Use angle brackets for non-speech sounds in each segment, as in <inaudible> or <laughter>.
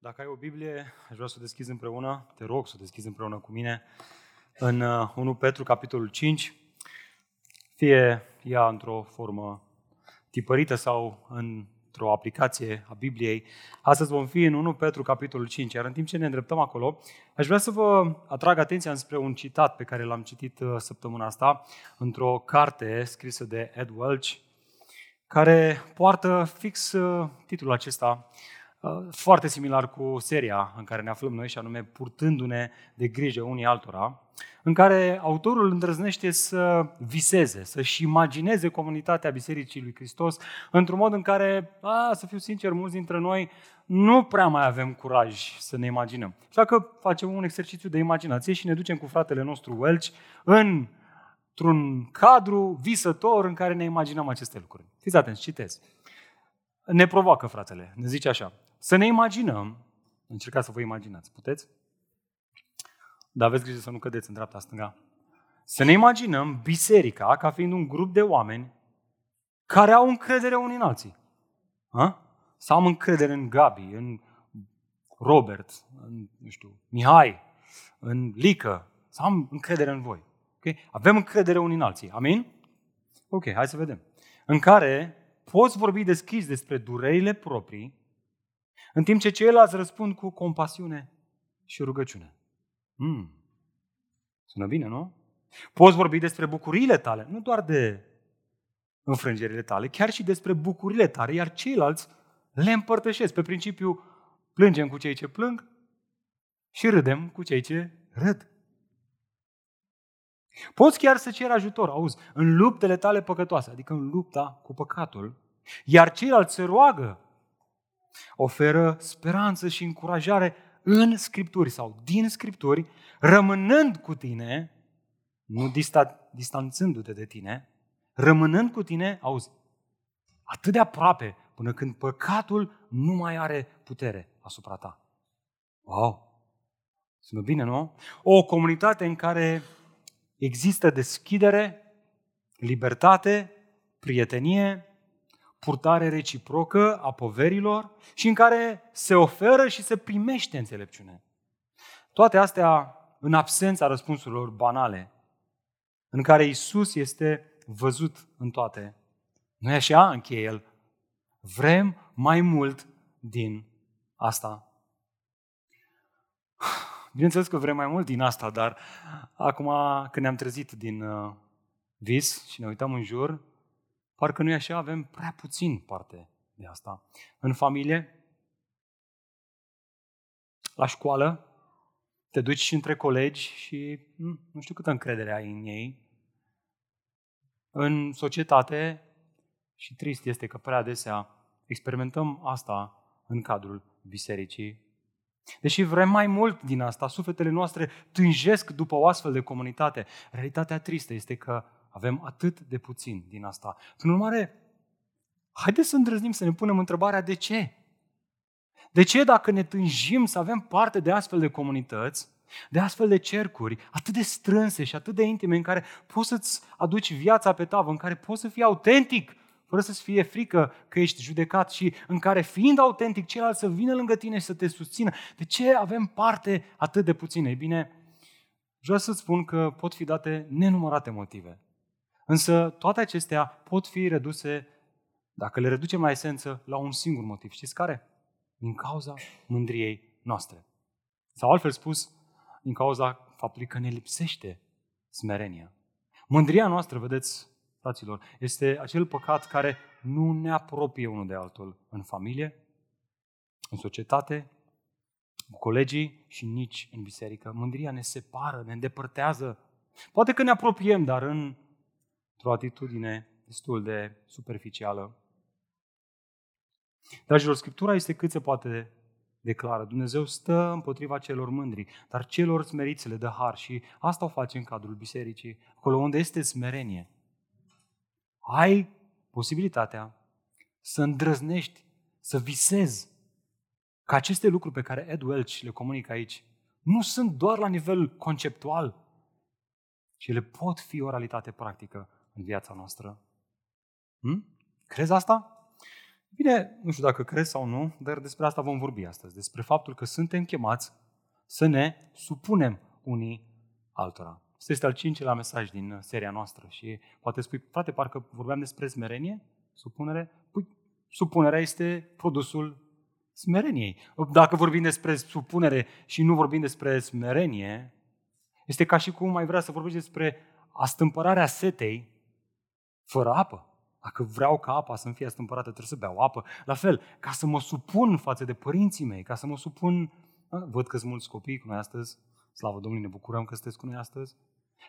Dacă ai o Biblie, aș vrea să o deschizi împreună, te rog să o deschizi împreună cu mine, în 1 uh, Petru, capitolul 5, fie ea într-o formă tipărită sau într-o aplicație a Bibliei. Astăzi vom fi în 1 Petru, capitolul 5, iar în timp ce ne îndreptăm acolo, aș vrea să vă atrag atenția înspre un citat pe care l-am citit uh, săptămâna asta, într-o carte scrisă de Ed Welch, care poartă fix uh, titlul acesta, Uh, foarte similar cu seria în care ne aflăm noi, și anume Purtându-ne de grijă unii altora, în care autorul îndrăznește să viseze, să-și imagineze comunitatea Bisericii lui Hristos într-un mod în care, a, să fiu sincer, mulți dintre noi nu prea mai avem curaj să ne imaginăm. Așa că facem un exercițiu de imaginație și ne ducem cu fratele nostru Welch în într-un cadru visător în care ne imaginăm aceste lucruri. Fiți atenți, citez. Ne provoacă, fratele. Ne zice așa. Să ne imaginăm, încercați să vă imaginați, puteți? Dar aveți grijă să nu cădeți în dreapta stânga. Să ne imaginăm biserica ca fiind un grup de oameni care au încredere unii în alții. Ha? Să am încredere în Gabi, în Robert, în, nu știu, Mihai, în Lică, să am încredere în voi. Okay? Avem încredere unii în alții. Amin? Ok, hai să vedem. În care poți vorbi deschis despre durerile proprii în timp ce ceilalți răspund cu compasiune și rugăciune. Mm. Sună bine, nu? Poți vorbi despre bucuriile tale, nu doar de înfrângerile tale, chiar și despre bucurile tale, iar ceilalți le împărtășesc. Pe principiu, plângem cu cei ce plâng și râdem cu cei ce râd. Poți chiar să ceri ajutor, auzi, în luptele tale păcătoase, adică în lupta cu păcatul, iar ceilalți se roagă oferă speranță și încurajare în Scripturi sau din Scripturi, rămânând cu tine, nu dista- distanțându-te de tine, rămânând cu tine, auzi, atât de aproape până când păcatul nu mai are putere asupra ta. Wow! Sună bine, nu? O comunitate în care există deschidere, libertate, prietenie, purtare reciprocă a poverilor și în care se oferă și se primește înțelepciune. Toate astea în absența răspunsurilor banale, în care Isus este văzut în toate. Nu așa? Încheie el. Vrem mai mult din asta. Bineînțeles că vrem mai mult din asta, dar acum când ne-am trezit din uh, vis și ne uităm în jur, Parcă nu e așa, avem prea puțin parte de asta. În familie, la școală, te duci și între colegi și hm, nu știu câtă încredere ai în ei. În societate, și trist este că prea adesea experimentăm asta în cadrul bisericii. Deși vrem mai mult din asta, sufletele noastre tânjesc după o astfel de comunitate. Realitatea tristă este că avem atât de puțin din asta. Prin urmare, haideți să îndrăznim să ne punem întrebarea de ce? De ce dacă ne tânjim să avem parte de astfel de comunități, de astfel de cercuri atât de strânse și atât de intime în care poți să-ți aduci viața pe tavă, în care poți să fii autentic, fără să-ți fie frică că ești judecat și în care, fiind autentic, celălalt să vină lângă tine și să te susțină. De ce avem parte atât de puține? Ei bine, vreau să spun că pot fi date nenumărate motive. Însă toate acestea pot fi reduse, dacă le reducem la esență, la un singur motiv. Știți care? Din cauza mândriei noastre. Sau altfel spus, din cauza faptului că ne lipsește smerenia. Mândria noastră, vedeți, fraților, este acel păcat care nu ne apropie unul de altul în familie, în societate, cu colegii și nici în biserică. Mândria ne separă, ne îndepărtează. Poate că ne apropiem, dar în într-o atitudine destul de superficială. Dragilor, Scriptura este cât se poate declară. Dumnezeu stă împotriva celor mândri, dar celor smeriți le dă har și asta o face în cadrul bisericii, acolo unde este smerenie. Ai posibilitatea să îndrăznești, să visezi că aceste lucruri pe care Ed Welch le comunică aici nu sunt doar la nivel conceptual, ci le pot fi o realitate practică în viața noastră. Hm? Crezi asta? Bine, nu știu dacă crezi sau nu, dar despre asta vom vorbi astăzi, despre faptul că suntem chemați să ne supunem unii altora. Asta este al cincilea mesaj din seria noastră și poate spui, frate, parcă vorbeam despre smerenie, supunere. Păi, supunerea este produsul smereniei. Dacă vorbim despre supunere și nu vorbim despre smerenie, este ca și cum mai vrea să vorbești despre astâmpărarea setei fără apă. Dacă vreau ca apa să-mi fie astâmpărată, trebuie să beau apă. La fel, ca să mă supun față de părinții mei, ca să mă supun... Văd că sunt mulți copii cu noi astăzi. Slavă Domnului, ne bucurăm că sunteți cu noi astăzi.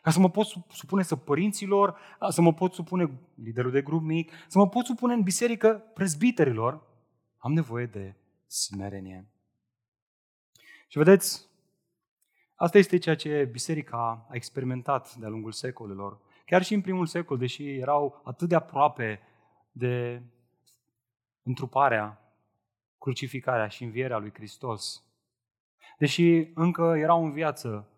Ca să mă pot supune să părinților, să mă pot supune liderul de grup mic, să mă pot supune în biserică prezbiterilor, am nevoie de smerenie. Și vedeți, asta este ceea ce biserica a experimentat de-a lungul secolelor. Chiar și în primul secol, deși erau atât de aproape de întruparea, crucificarea și învierea lui Hristos, deși încă erau în viață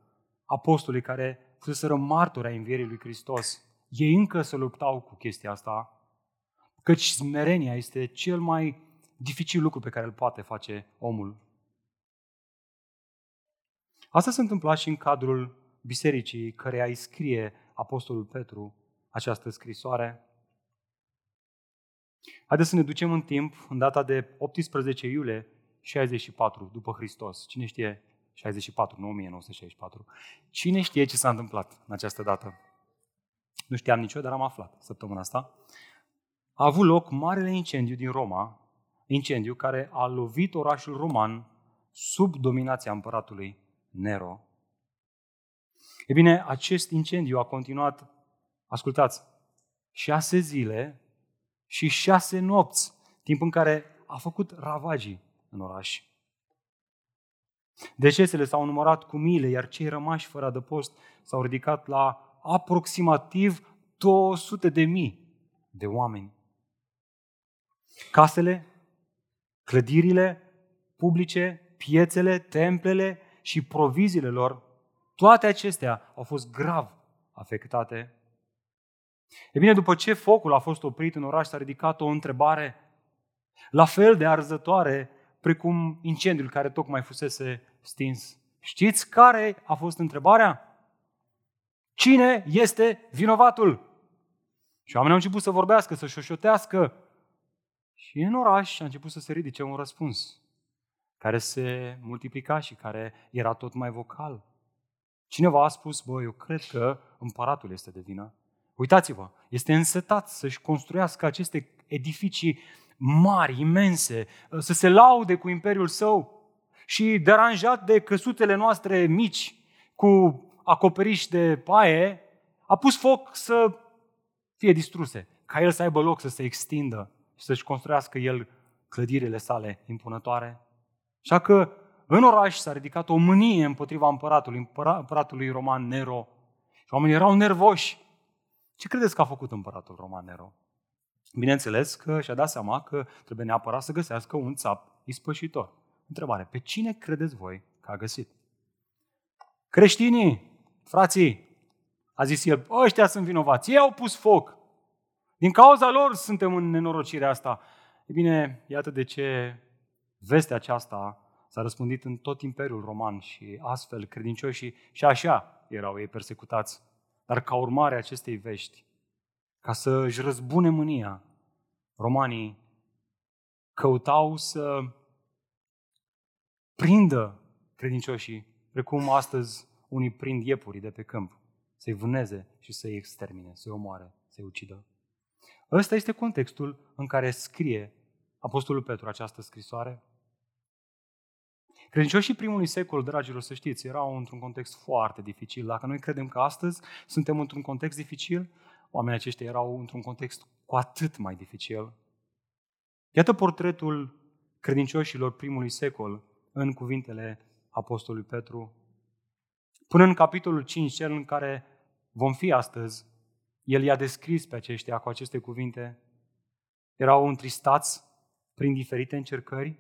apostolii care fuseseră martori ai învierii lui Hristos, ei încă se luptau cu chestia asta, căci smerenia este cel mai dificil lucru pe care îl poate face omul. Asta se întâmpla și în cadrul bisericii care îi scrie Apostolul Petru această scrisoare. Haideți să ne ducem în timp, în data de 18 iulie 64 după Hristos. Cine știe 64, nu 1964. Cine știe ce s-a întâmplat în această dată? Nu știam nicio, dar am aflat săptămâna asta. A avut loc marele incendiu din Roma, incendiu care a lovit orașul roman sub dominația împăratului Nero. E bine, acest incendiu a continuat, ascultați, șase zile și șase nopți, timp în care a făcut ravagii în oraș. Decesele s-au numărat cu mile, iar cei rămași fără adăpost s-au ridicat la aproximativ 200 de mii de oameni. Casele, clădirile publice, piețele, templele și proviziile lor, toate acestea au fost grav afectate. E bine, după ce focul a fost oprit în oraș, s-a ridicat o întrebare la fel de arzătoare precum incendiul care tocmai fusese stins. Știți care a fost întrebarea? Cine este vinovatul? Și oamenii au început să vorbească, să șoșotească. Și în oraș a început să se ridice un răspuns care se multiplica și care era tot mai vocal. Cineva a spus, bă, eu cred că împăratul este de vină. Uitați-vă, este însetat să-și construiască aceste edificii mari, imense, să se laude cu imperiul său și deranjat de căsuțele noastre mici cu acoperiș de paie, a pus foc să fie distruse, ca el să aibă loc să se extindă și să-și construiască el clădirile sale impunătoare. Așa că în oraș s-a ridicat o mânie împotriva împăratului, împăratului roman Nero. Și oamenii erau nervoși. Ce credeți că a făcut împăratul roman Nero? Bineînțeles că și-a dat seama că trebuie neapărat să găsească un țap ispășitor. Întrebare, pe cine credeți voi că a găsit? Creștinii, frații, a zis el, ăștia sunt vinovați, ei au pus foc. Din cauza lor suntem în nenorocirea asta. E bine, iată de ce vestea aceasta s-a răspândit în tot Imperiul Roman și astfel credincioșii și așa erau ei persecutați. Dar ca urmare a acestei vești, ca să își răzbune mânia, romanii căutau să prindă credincioșii, precum astăzi unii prind iepurii de pe câmp, să-i vâneze și să-i extermine, să-i omoare, să-i ucidă. Ăsta este contextul în care scrie Apostolul Petru această scrisoare. Credincioșii primului secol, dragilor, să știți, erau într-un context foarte dificil. Dacă noi credem că astăzi suntem într-un context dificil, oamenii aceștia erau într-un context cu atât mai dificil. Iată portretul credincioșilor primului secol în cuvintele Apostolului Petru. Până în capitolul 5, cel în care vom fi astăzi, el i-a descris pe aceștia cu aceste cuvinte. Erau întristați prin diferite încercări,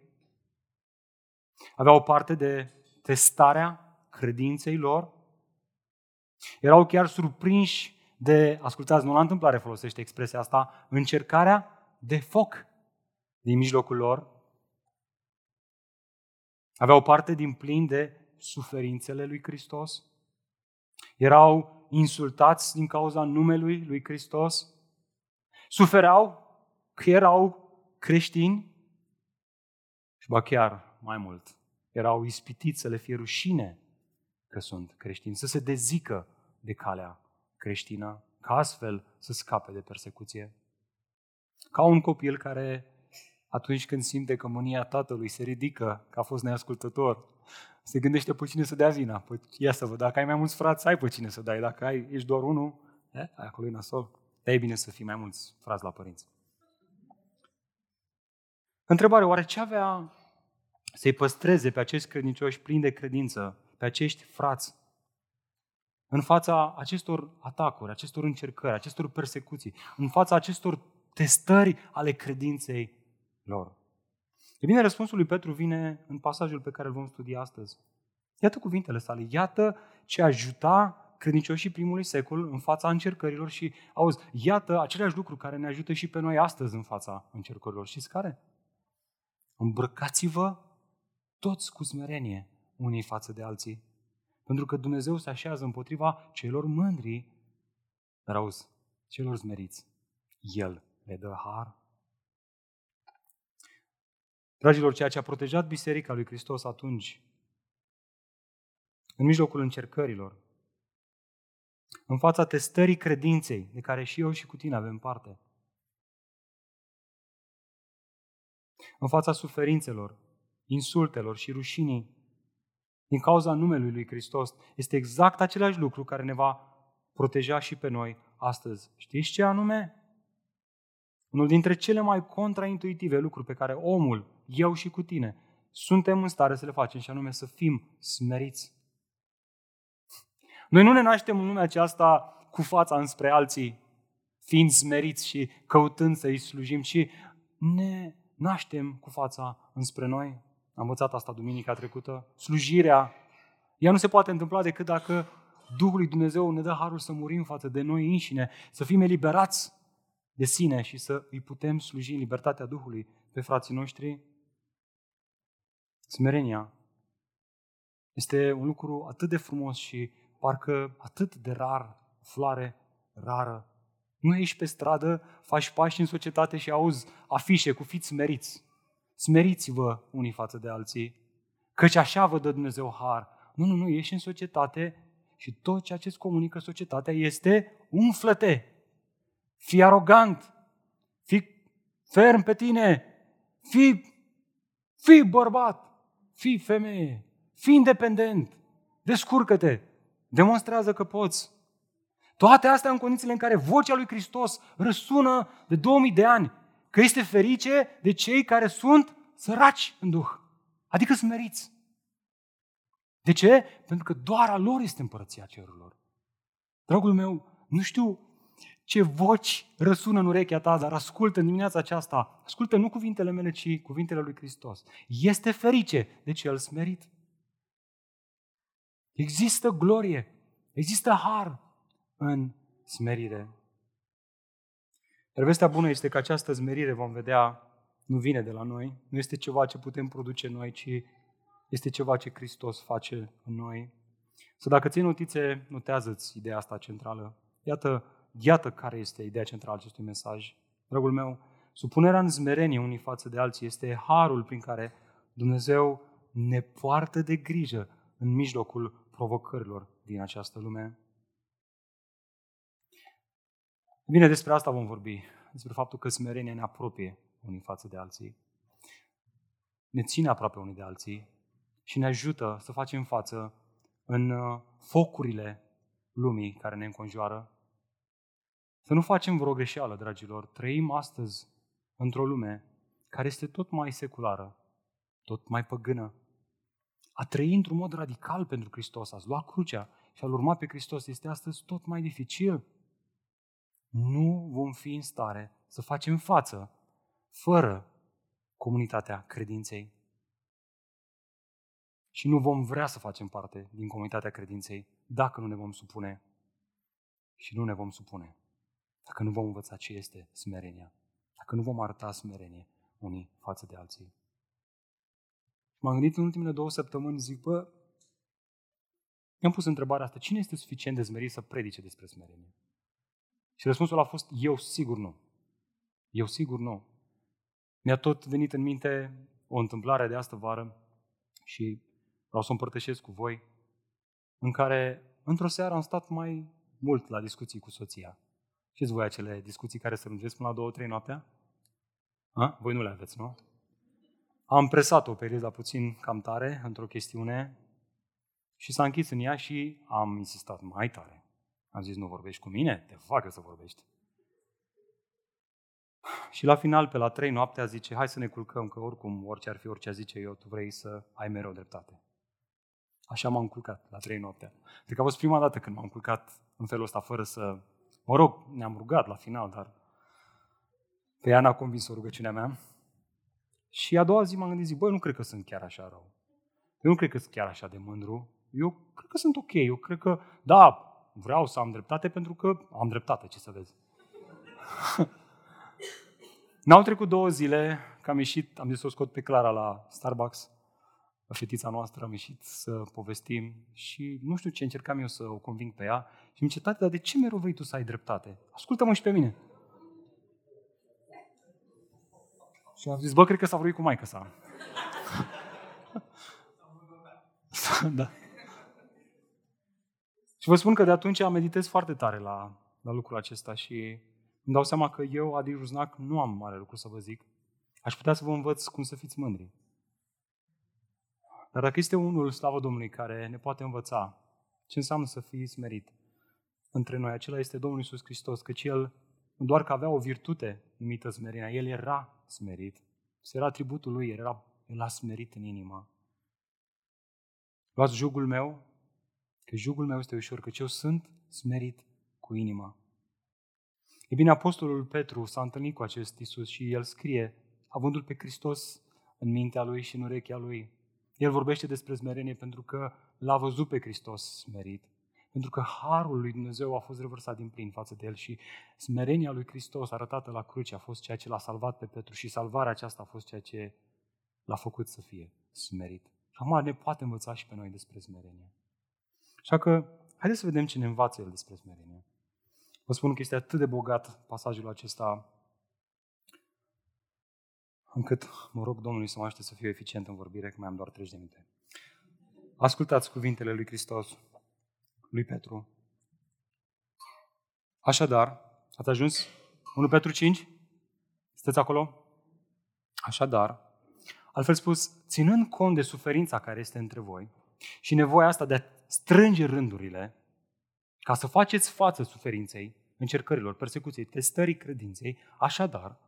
aveau parte de testarea credinței lor, erau chiar surprinși de, ascultați, nu la întâmplare folosește expresia asta, încercarea de foc. din mijlocul lor, aveau parte din plin de suferințele lui Hristos, erau insultați din cauza numelui lui Hristos, sufereau că erau creștini. Și ba chiar mai mult, erau ispitiți să le fie rușine că sunt creștini, să se dezică de calea creștină, ca astfel să scape de persecuție. Ca un copil care atunci când simte că mânia tatălui se ridică, că a fost neascultător, se gândește pe cine să dea vina. Păi ia să văd, dacă ai mai mulți frați, ai pe cine să dai. Dacă ai, ești doar unul, e, acolo e nasol. E bine să fii mai mulți frați la părinți. Întrebare, oare ce avea să-i păstreze pe acești credincioși plini de credință, pe acești frați, în fața acestor atacuri, acestor încercări, acestor persecuții, în fața acestor testări ale credinței lor? E bine, răspunsul lui Petru vine în pasajul pe care îl vom studia astăzi. Iată cuvintele sale, iată ce ajuta credincioșii primului secol în fața încercărilor și, auzi, iată aceleași lucruri care ne ajută și pe noi astăzi în fața încercărilor. Știți care? Îmbrăcați-vă toți cu smerenie unii față de alții. Pentru că Dumnezeu se așează împotriva celor mândri, dar auzi, celor smeriți. El le dă har. Dragilor, ceea ce a protejat Biserica lui Hristos atunci, în mijlocul încercărilor, în fața testării credinței, de care și eu și cu tine avem parte, în fața suferințelor, insultelor și rușinii din cauza numelui lui Hristos, este exact același lucru care ne va proteja și pe noi astăzi. Știți ce anume? Unul dintre cele mai contraintuitive lucruri pe care omul, eu și cu tine, suntem în stare să le facem și anume să fim smeriți. Noi nu ne naștem în lumea aceasta cu fața înspre alții, fiind smeriți și căutând să-i slujim, ci ne naștem cu fața înspre noi. Am învățat asta duminica trecută. Slujirea, ea nu se poate întâmpla decât dacă Duhul lui Dumnezeu ne dă harul să murim față de noi înșine, să fim eliberați de sine și să îi putem sluji în libertatea Duhului pe frații noștri. Smerenia este un lucru atât de frumos și parcă atât de rar, floare rară. Nu ești pe stradă, faci pași în societate și auzi afișe cu fiți smeriți. Smeriți-vă unii față de alții, căci așa vă dă Dumnezeu har. Nu, nu, nu, ești în societate și tot ceea ce îți comunică societatea este umflăte. Fii arogant, fii ferm pe tine, fii, fii bărbat, fii femeie, fii independent, descurcă-te, demonstrează că poți. Toate astea în condițiile în care vocea lui Hristos răsună de 2000 de ani, că este ferice de cei care sunt săraci în Duh, adică smeriți. De ce? Pentru că doar a lor este împărăția cerurilor. Dragul meu, nu știu ce voci răsună în urechea ta, dar ascultă în dimineața aceasta. Ascultă nu cuvintele mele, ci cuvintele lui Hristos. Este ferice de cel smerit. Există glorie, există har în smerire. Iar vestea bună este că această smerire, vom vedea, nu vine de la noi, nu este ceva ce putem produce noi, ci este ceva ce Hristos face în noi. Să dacă ții notițe, notează-ți ideea asta centrală. Iată Iată care este ideea centrală acestui mesaj. Dragul meu, supunerea în zmerenie unii față de alții este harul prin care Dumnezeu ne poartă de grijă în mijlocul provocărilor din această lume. Bine, despre asta vom vorbi, despre faptul că smerenia ne apropie unii față de alții, ne ține aproape unii de alții și ne ajută să facem față în uh, focurile lumii care ne înconjoară, să nu facem vreo greșeală, dragilor. Trăim astăzi într-o lume care este tot mai seculară, tot mai păgână. A trăi într-un mod radical pentru Hristos, a lua crucea și a-L urma pe Hristos este astăzi tot mai dificil. Nu vom fi în stare să facem față fără comunitatea credinței. Și nu vom vrea să facem parte din comunitatea credinței dacă nu ne vom supune. Și nu ne vom supune dacă nu vom învăța ce este smerenia, dacă nu vom arăta smerenie unii față de alții. M-am gândit în ultimele două săptămâni, zic, bă, mi-am pus întrebarea asta, cine este suficient de smerit să predice despre smerenie? Și răspunsul a fost, eu sigur nu. Eu sigur nu. Mi-a tot venit în minte o întâmplare de astă vară și vreau să o împărtășesc cu voi, în care într-o seară am stat mai mult la discuții cu soția. Știți voi acele discuții care se lungesc până la două, trei noaptea? A? Voi nu le aveți, nu? Am presat o perioadă puțin cam tare într-o chestiune și s-a închis în ea și am insistat mai tare. Am zis, nu vorbești cu mine? Te facă să vorbești. Și la final, pe la trei noaptea, zice, hai să ne culcăm, că oricum, orice ar fi, orice zice eu, tu vrei să ai mereu dreptate. Așa m-am culcat la trei noaptea. Cred că a fost prima dată când m-am culcat în felul ăsta, fără să... Mă rog, ne-am rugat la final, dar pe ea n-a convins o rugăciunea mea. Și a doua zi m-am gândit, zic, băi, nu cred că sunt chiar așa rău. Eu nu cred că sunt chiar așa de mândru. Eu cred că sunt ok. Eu cred că, da, vreau să am dreptate pentru că am dreptate, ce să vezi. <laughs> N-au trecut două zile că am ieșit, am zis să o scot pe Clara la Starbucks, la fetița noastră, am ieșit să povestim și nu știu ce încercam eu să o conving pe ea și mi ce tati, dar de ce mereu vrei tu să ai dreptate? Ascultă-mă și pe mine. Și am zis, bă, cred că s-a vorbit cu maică sa. <laughs> da. Și vă spun că de atunci am meditez foarte tare la, la lucrul acesta și îmi dau seama că eu, Adi Ruznac, nu am mare lucru să vă zic. Aș putea să vă învăț cum să fiți mândri. Dar dacă este unul, slavă Domnului, care ne poate învăța ce înseamnă să fii smerit între noi, acela este Domnul Iisus Hristos, căci El nu doar că avea o virtute numită smerenia, El era smerit. Era atributul Lui, era, El a smerit în inimă. Luați jugul meu, că jugul meu este ușor, căci eu sunt smerit cu inima. E bine, Apostolul Petru s-a întâlnit cu acest Isus și el scrie, avându-l pe Hristos în mintea lui și în urechea lui. El vorbește despre smerenie pentru că l-a văzut pe Hristos smerit. Pentru că harul lui Dumnezeu a fost revărsat din plin față de el și smerenia lui Hristos arătată la cruce a fost ceea ce l-a salvat pe Petru și salvarea aceasta a fost ceea ce l-a făcut să fie smerit. Și acum ne poate învăța și pe noi despre smerenie. Așa că, haideți să vedem ce ne învață el despre smerenie. Vă spun că este atât de bogat pasajul acesta, încât mă rog Domnului să mă aștept să fiu eficient în vorbire, că mai am doar 30 de minute. Ascultați cuvintele lui Hristos, lui Petru. Așadar, ați ajuns? 1 Petru 5? Sunteți acolo? Așadar, altfel spus, ținând cont de suferința care este între voi și nevoia asta de a strânge rândurile, ca să faceți față suferinței, încercărilor, persecuției, testării credinței, așadar,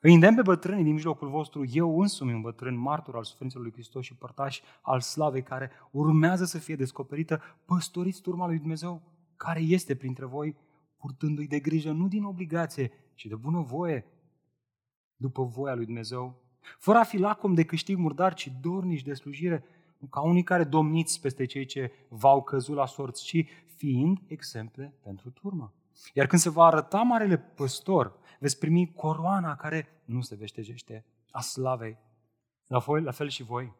îi îndemn pe bătrânii din mijlocul vostru, eu însumi un bătrân, martor al suferințelor lui Hristos și părtaș al slavei care urmează să fie descoperită, păstoriți turma lui Dumnezeu care este printre voi, purtându-i de grijă, nu din obligație, ci de bună voie, după voia lui Dumnezeu, fără a fi lacom de câștig murdar, ci dornici de slujire, ca unii care domniți peste cei ce v-au căzut la sorți, ci fiind exemple pentru turmă. Iar când se va arăta marele păstor, veți primi coroana care nu se veștejește, a slavei. La, voi, la fel și voi.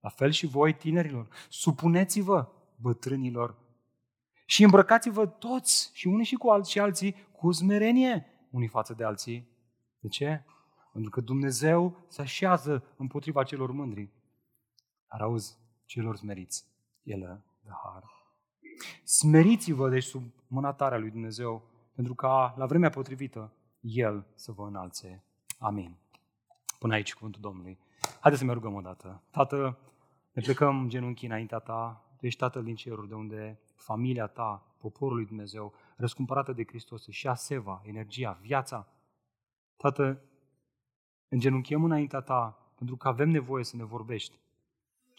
La fel și voi, tinerilor. Supuneți-vă bătrânilor și îmbrăcați-vă toți, și unii și cu alții, și alții, cu smerenie unii față de alții. De ce? Pentru că Dumnezeu se așează împotriva celor mândri. Dar auzi, celor smeriți, El dă har. Smeriți-vă, deci, sub mâna tare a lui Dumnezeu, pentru ca, la vremea potrivită, El să vă înalțe. Amin. Până aici cuvântul Domnului. Haideți să ne rugăm o dată. Tată, ne plecăm genunchii înaintea Ta. Tu ești Tatăl din ceruri, de unde familia Ta, poporul lui Dumnezeu, răscumpărată de Hristos, și a seva, energia, viața. Tată, îngenunchem înaintea Ta, pentru că avem nevoie să ne vorbești.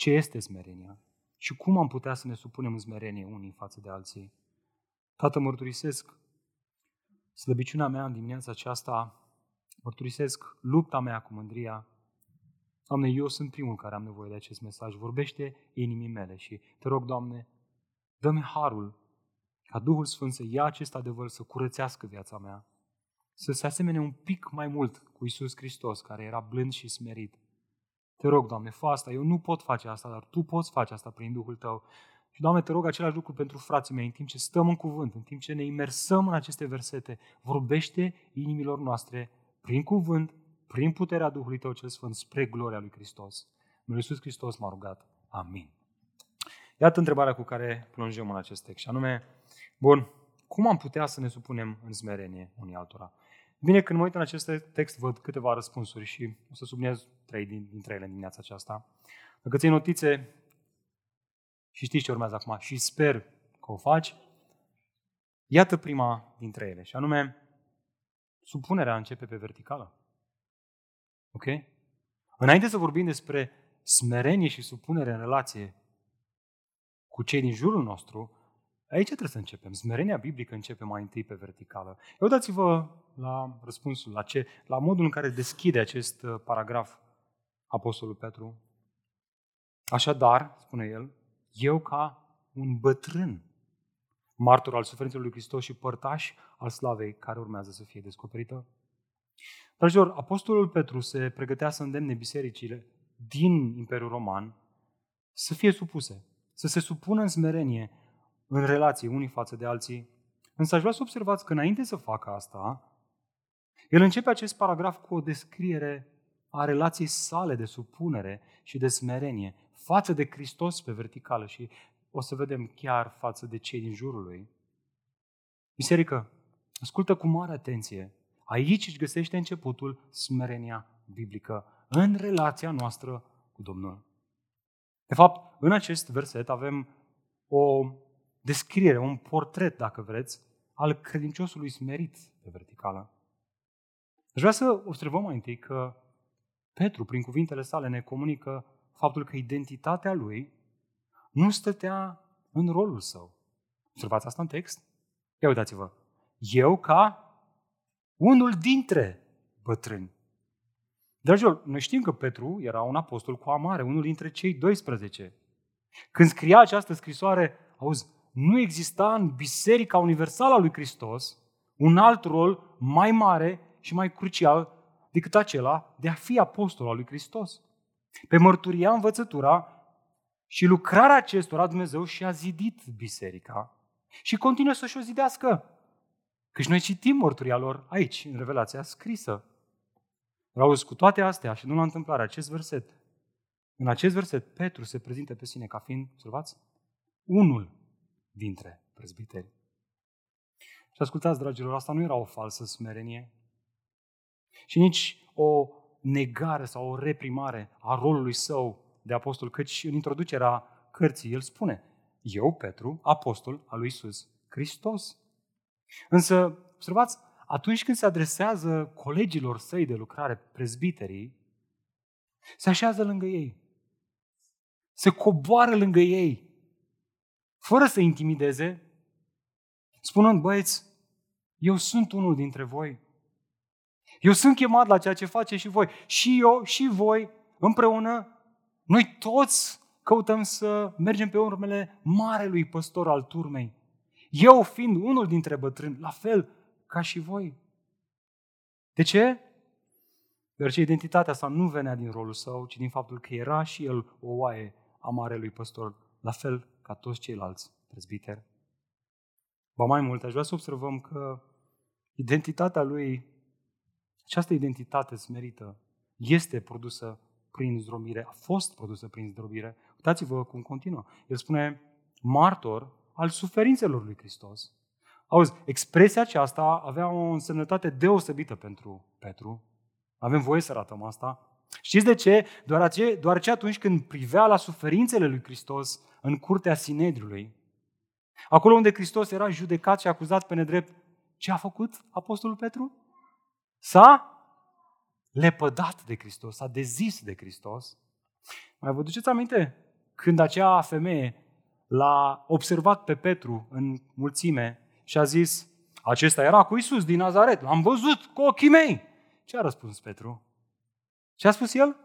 Ce este smerenia? Și cum am putea să ne supunem în smerenie unii față de alții? Tată, mărturisesc slăbiciunea mea în dimineața aceasta, mărturisesc lupta mea cu mândria. Doamne, eu sunt primul care am nevoie de acest mesaj. Vorbește inimii mele și te rog, Doamne, dă-mi harul ca Duhul Sfânt să ia acest adevăr, să curățească viața mea, să se asemene un pic mai mult cu Isus Hristos, care era blând și smerit. Te rog, Doamne, fă asta, eu nu pot face asta, dar Tu poți face asta prin Duhul Tău. Și, Doamne, te rog același lucru pentru frații mei, în timp ce stăm în cuvânt, în timp ce ne imersăm în aceste versete, vorbește inimilor noastre prin cuvânt, prin puterea Duhului Tău cel Sfânt, spre gloria lui Hristos. În Iisus Hristos m-a rugat. Amin. Iată întrebarea cu care plonjăm în acest text, și anume, bun, cum am putea să ne supunem în smerenie unii altora? Bine, când mă uit în acest text, văd câteva răspunsuri și o să subliniez trei dintre ele în dimineața aceasta. Dacă ții notițe și știi ce urmează acum și sper că o faci, iată prima dintre ele, și anume, supunerea începe pe verticală. Ok? Înainte să vorbim despre smerenie și supunere în relație cu cei din jurul nostru, aici trebuie să începem. Smerenia biblică începe mai întâi pe verticală. Eu dați-vă la răspunsul, la, ce, la modul în care deschide acest uh, paragraf Apostolul Petru. Așadar, spune el, eu ca un bătrân, martor al suferințelor lui Hristos și părtaș al slavei care urmează să fie descoperită. Dragilor, Apostolul Petru se pregătea să îndemne bisericile din Imperiul Roman să fie supuse, să se supună în smerenie în relații unii față de alții. Însă aș vrea să observați că înainte să facă asta, el începe acest paragraf cu o descriere a relației sale de supunere și de smerenie față de Hristos pe verticală și o să vedem chiar față de cei din jurul lui. Biserică, ascultă cu mare atenție. Aici își găsește începutul smerenia biblică în relația noastră cu Domnul. De fapt, în acest verset avem o descriere, un portret, dacă vreți, al credinciosului smerit pe verticală. Aș vrea să observăm mai întâi că Petru, prin cuvintele sale, ne comunică faptul că identitatea lui nu stătea în rolul său. Observați asta în text? Ia uitați-vă. Eu ca unul dintre bătrâni. Dragilor, noi știm că Petru era un apostol cu amare, unul dintre cei 12. Când scria această scrisoare, auzi, nu exista în Biserica Universală a lui Hristos un alt rol mai mare și mai crucial decât acela de a fi apostol al lui Hristos. Pe mărturia, învățătura și lucrarea acestora Dumnezeu și-a zidit biserica și continuă să-și o zidească. Căci noi citim mărturia lor aici, în Revelația scrisă. Auzi, cu toate astea, și nu la întâmplare, acest verset, în acest verset, Petru se prezintă pe sine ca fiind, observați, unul dintre prezbiteri. Și ascultați, dragilor, asta nu era o falsă smerenie și nici o negare sau o reprimare a rolului său de apostol, căci în introducerea cărții el spune, eu, Petru, apostol al lui Isus Hristos. Însă, observați, atunci când se adresează colegilor săi de lucrare, prezbiterii, se așează lângă ei. Se coboară lângă ei, fără să intimideze, spunând, băieți, eu sunt unul dintre voi. Eu sunt chemat la ceea ce face și voi. Și eu, și voi, împreună, noi toți căutăm să mergem pe urmele marelui păstor al turmei. Eu fiind unul dintre bătrâni, la fel ca și voi. De ce? Deoarece identitatea sa nu venea din rolul său, ci din faptul că era și el o oaie a marelui păstor, la fel ca toți ceilalți prezbiteri. Ba mai mult, aș vrea să observăm că identitatea lui această identitate smerită este produsă prin zdrobire, a fost produsă prin zdrobire. Uitați-vă cum continuă. El spune, martor al suferințelor lui Hristos. Auzi, expresia aceasta avea o însemnătate deosebită pentru Petru. Avem voie să ratăm asta. Știți de ce? Doar doar ce atunci când privea la suferințele lui Hristos în curtea Sinedriului, acolo unde Hristos era judecat și acuzat pe nedrept, ce a făcut Apostolul Petru? S-a lepădat de Hristos, s-a dezis de Hristos. Mai vă duceți aminte? Când acea femeie l-a observat pe Petru în mulțime și a zis, acesta era cu Isus din Nazaret, l-am văzut cu ochii mei. Ce a răspuns Petru? Ce a spus el?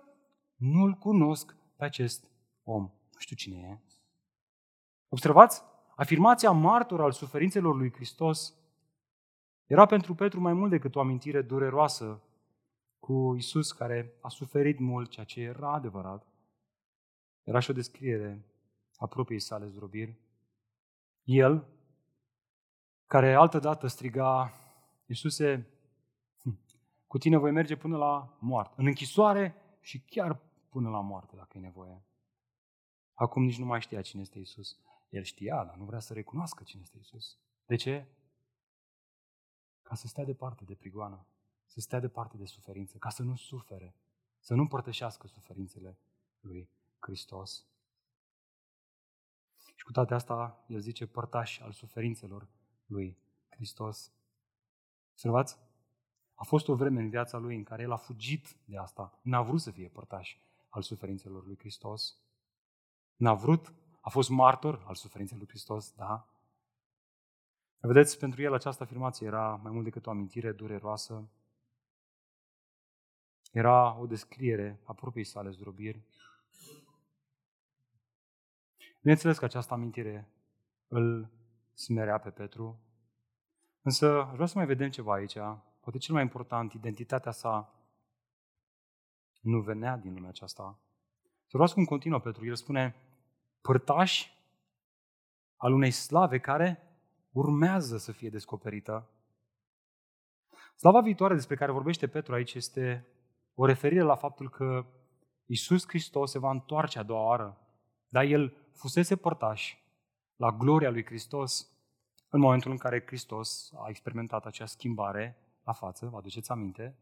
Nu-l cunosc pe acest om. Nu știu cine e. Observați? Afirmația martor al suferințelor lui Hristos Era pentru Petru mai mult decât o amintire dureroasă cu Isus care a suferit mult, ceea ce era adevărat. Era și o descriere a propriei sale zdrobiri. El, care altădată striga, Iisuse, hm, cu tine voi merge până la moarte, în închisoare și chiar până la moarte, dacă e nevoie. Acum nici nu mai știa cine este Isus. El știa, dar nu vrea să recunoască cine este Isus. De ce? Ca să stea departe de prigoană, să stea departe de suferință, ca să nu sufere, să nu împărtășească suferințele lui Hristos. Și cu toate asta, el zice părtaș al suferințelor lui Hristos. Observați? A fost o vreme în viața lui în care el a fugit de asta. N-a vrut să fie părtaș al suferințelor lui Hristos. N-a vrut, a fost martor al suferinței lui Hristos, da? Vedeți, pentru el această afirmație era mai mult decât o amintire dureroasă. Era o descriere a propriei sale zdrobiri. Bineînțeles că această amintire îl smerea pe Petru, însă vreau să mai vedem ceva aici. Poate cel mai important, identitatea sa nu venea din lumea aceasta. Să vreau cum continuă Petru. El spune, părtaș al unei slave care urmează să fie descoperită. Slava viitoare despre care vorbește Petru aici este o referire la faptul că Isus Hristos se va întoarce a doua oară, dar El fusese părtaș la gloria lui Hristos în momentul în care Hristos a experimentat acea schimbare la față, vă aduceți aminte?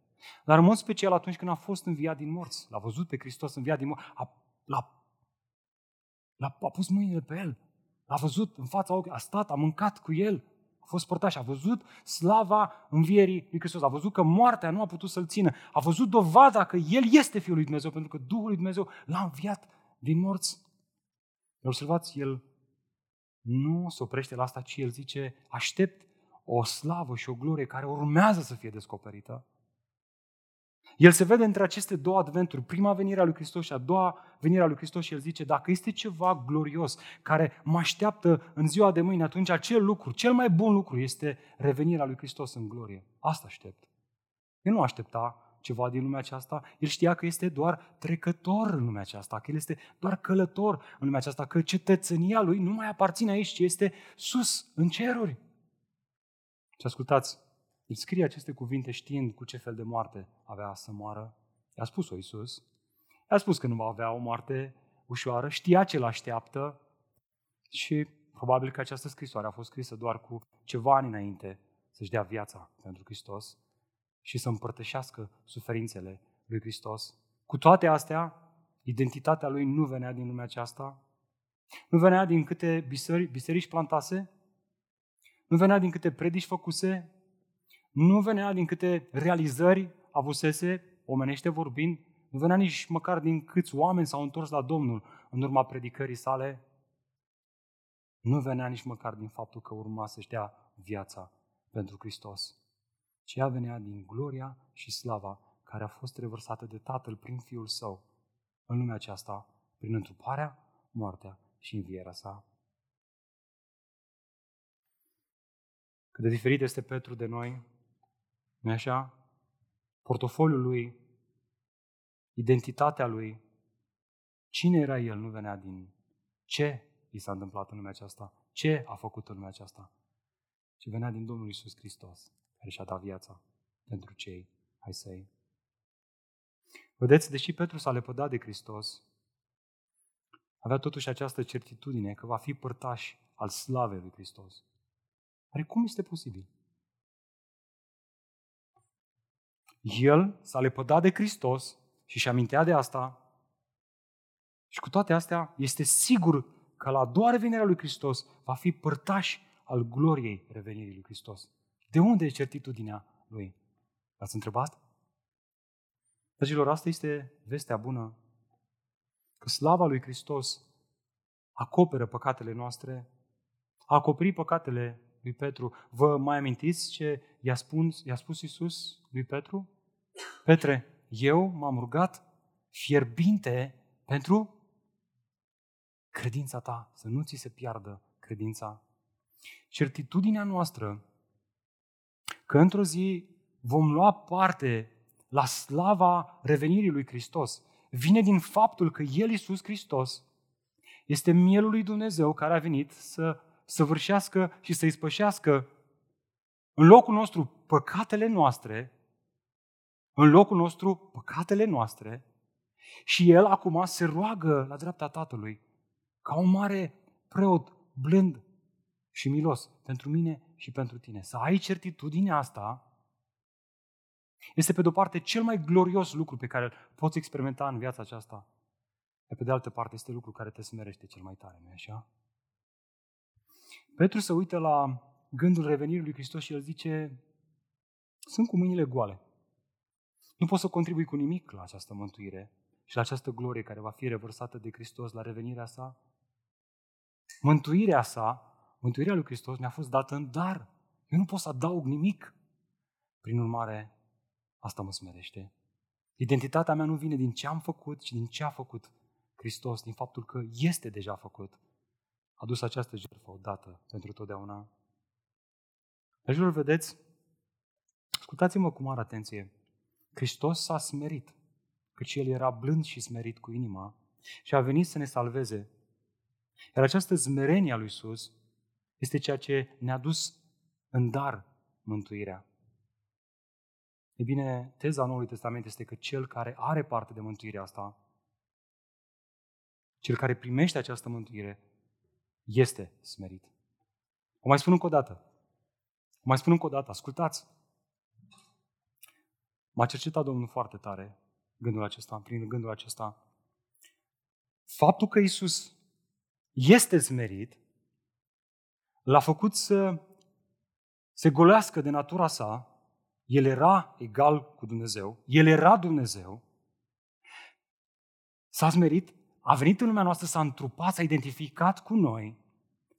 Dar în mod special atunci când a fost înviat din morți, l-a văzut pe Hristos înviat din morți, a, l-a, l-a, a pus mâinile pe el, l-a văzut în fața ochii, a stat, a mâncat cu el, a fost părtaș, a văzut slava învierii lui Hristos, a văzut că moartea nu a putut să-l țină, a văzut dovada că El este Fiul lui Dumnezeu, pentru că Duhul lui Dumnezeu l-a înviat din morți. Observați, El nu se oprește la asta, ci El zice, aștept o slavă și o glorie care urmează să fie descoperită. El se vede între aceste două adventuri, prima venire a lui Hristos și a doua venire a lui Hristos și el zice, dacă este ceva glorios care mă așteaptă în ziua de mâine, atunci acel lucru, cel mai bun lucru este revenirea lui Hristos în glorie. Asta aștept. El nu aștepta ceva din lumea aceasta, el știa că este doar trecător în lumea aceasta, că el este doar călător în lumea aceasta, că cetățenia lui nu mai aparține aici, ci este sus, în ceruri. Și ascultați, el scrie aceste cuvinte știind cu ce fel de moarte avea să moară. I-a spus-o Iisus. I-a spus că nu va avea o moarte ușoară, știa ce l-așteaptă și probabil că această scrisoare a fost scrisă doar cu ceva ani înainte să-și dea viața pentru Hristos și să împărtășească suferințele lui Hristos. Cu toate astea, identitatea lui nu venea din lumea aceasta, nu venea din câte biserici, biserici plantase, nu venea din câte predici făcuse, nu venea din câte realizări avusese, omenește vorbind, nu venea nici măcar din câți oameni s-au întors la Domnul în urma predicării sale. Nu venea nici măcar din faptul că urma să-și dea viața pentru Hristos, ci ea venea din gloria și slava care a fost revărsată de Tatăl prin Fiul Său în lumea aceasta, prin întruparea, moartea și învierea sa. Cât de diferit este Petru de noi, nu așa? Portofoliul lui, identitatea lui, cine era el, nu venea din ce i s-a întâmplat în lumea aceasta, ce a făcut în lumea aceasta, ci venea din Domnul Isus Hristos, care și-a dat viața pentru cei ai săi. Vedeți, deși Petru s-a lepădat de Hristos, avea totuși această certitudine că va fi părtaș al slavei lui Hristos. Dar cum este posibil? El s-a lepădat de Hristos și și amintea de asta. Și cu toate astea, este sigur că la doua revenirea lui Hristos va fi părtaș al gloriei revenirii lui Hristos. De unde e certitudinea lui? Ați întrebat? Dragilor, asta este vestea bună. Că slava lui Hristos acoperă păcatele noastre, a acoperit păcatele lui Petru. Vă mai amintiți ce i-a spus, i-a spus Iisus lui Petru? Petre, eu m-am rugat fierbinte pentru credința ta, să nu ți se piardă credința. Certitudinea noastră că într-o zi vom lua parte la slava revenirii lui Hristos. Vine din faptul că El, Iisus Hristos, este mielul lui Dumnezeu care a venit să săvârșească și să ispășească în locul nostru păcatele noastre, în locul nostru păcatele noastre și El acum se roagă la dreapta Tatălui ca un mare preot blând și milos pentru mine și pentru tine. Să ai certitudinea asta este pe de-o parte cel mai glorios lucru pe care îl poți experimenta în viața aceasta. Iar pe de altă parte este lucru care te smerește cel mai tare, nu așa? Petru se uită la gândul revenirii lui Hristos și el zice, sunt cu mâinile goale. Nu pot să contribui cu nimic la această mântuire și la această glorie care va fi revărsată de Hristos la revenirea sa. Mântuirea sa, mântuirea lui Hristos mi-a fost dată în dar. Eu nu pot să adaug nimic. Prin urmare, asta mă smerește. Identitatea mea nu vine din ce am făcut, ci din ce a făcut Hristos, din faptul că este deja făcut. A dus această jertfă odată pentru totdeauna. Dragilor, vedeți? Ascultați-mă cu mare atenție. Hristos s-a smerit, căci El era blând și smerit cu inima și a venit să ne salveze. Iar această smerenie a lui Iisus este ceea ce ne-a dus în dar mântuirea. E bine, teza Noului Testament este că cel care are parte de mântuirea asta, cel care primește această mântuire, este smerit. O mai spun încă o dată. O mai spun încă o dată. Ascultați. M-a cercetat Domnul foarte tare gândul acesta, prin gândul acesta. Faptul că Isus este smerit, l-a făcut să se golească de natura sa, el era egal cu Dumnezeu, el era Dumnezeu, s-a smerit, a venit în lumea noastră, s-a întrupat, s-a identificat cu noi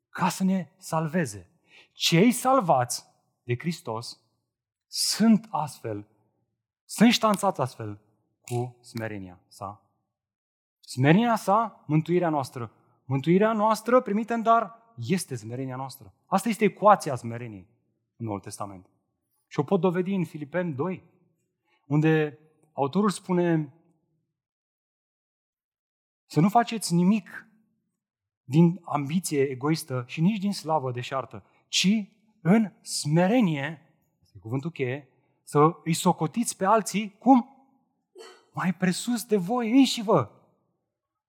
ca să ne salveze. Cei salvați de Hristos sunt astfel, sunt ștanțați astfel cu smerenia sa. Smerenia sa, mântuirea noastră. Mântuirea noastră primită în dar este smerenia noastră. Asta este ecuația smereniei în Noul Testament. Și o pot dovedi în Filipeni 2, unde autorul spune să nu faceți nimic din ambiție egoistă și nici din slavă deșartă, ci în smerenie, este cuvântul cheie, să îi socotiți pe alții cum? Mai presus de voi înși vă.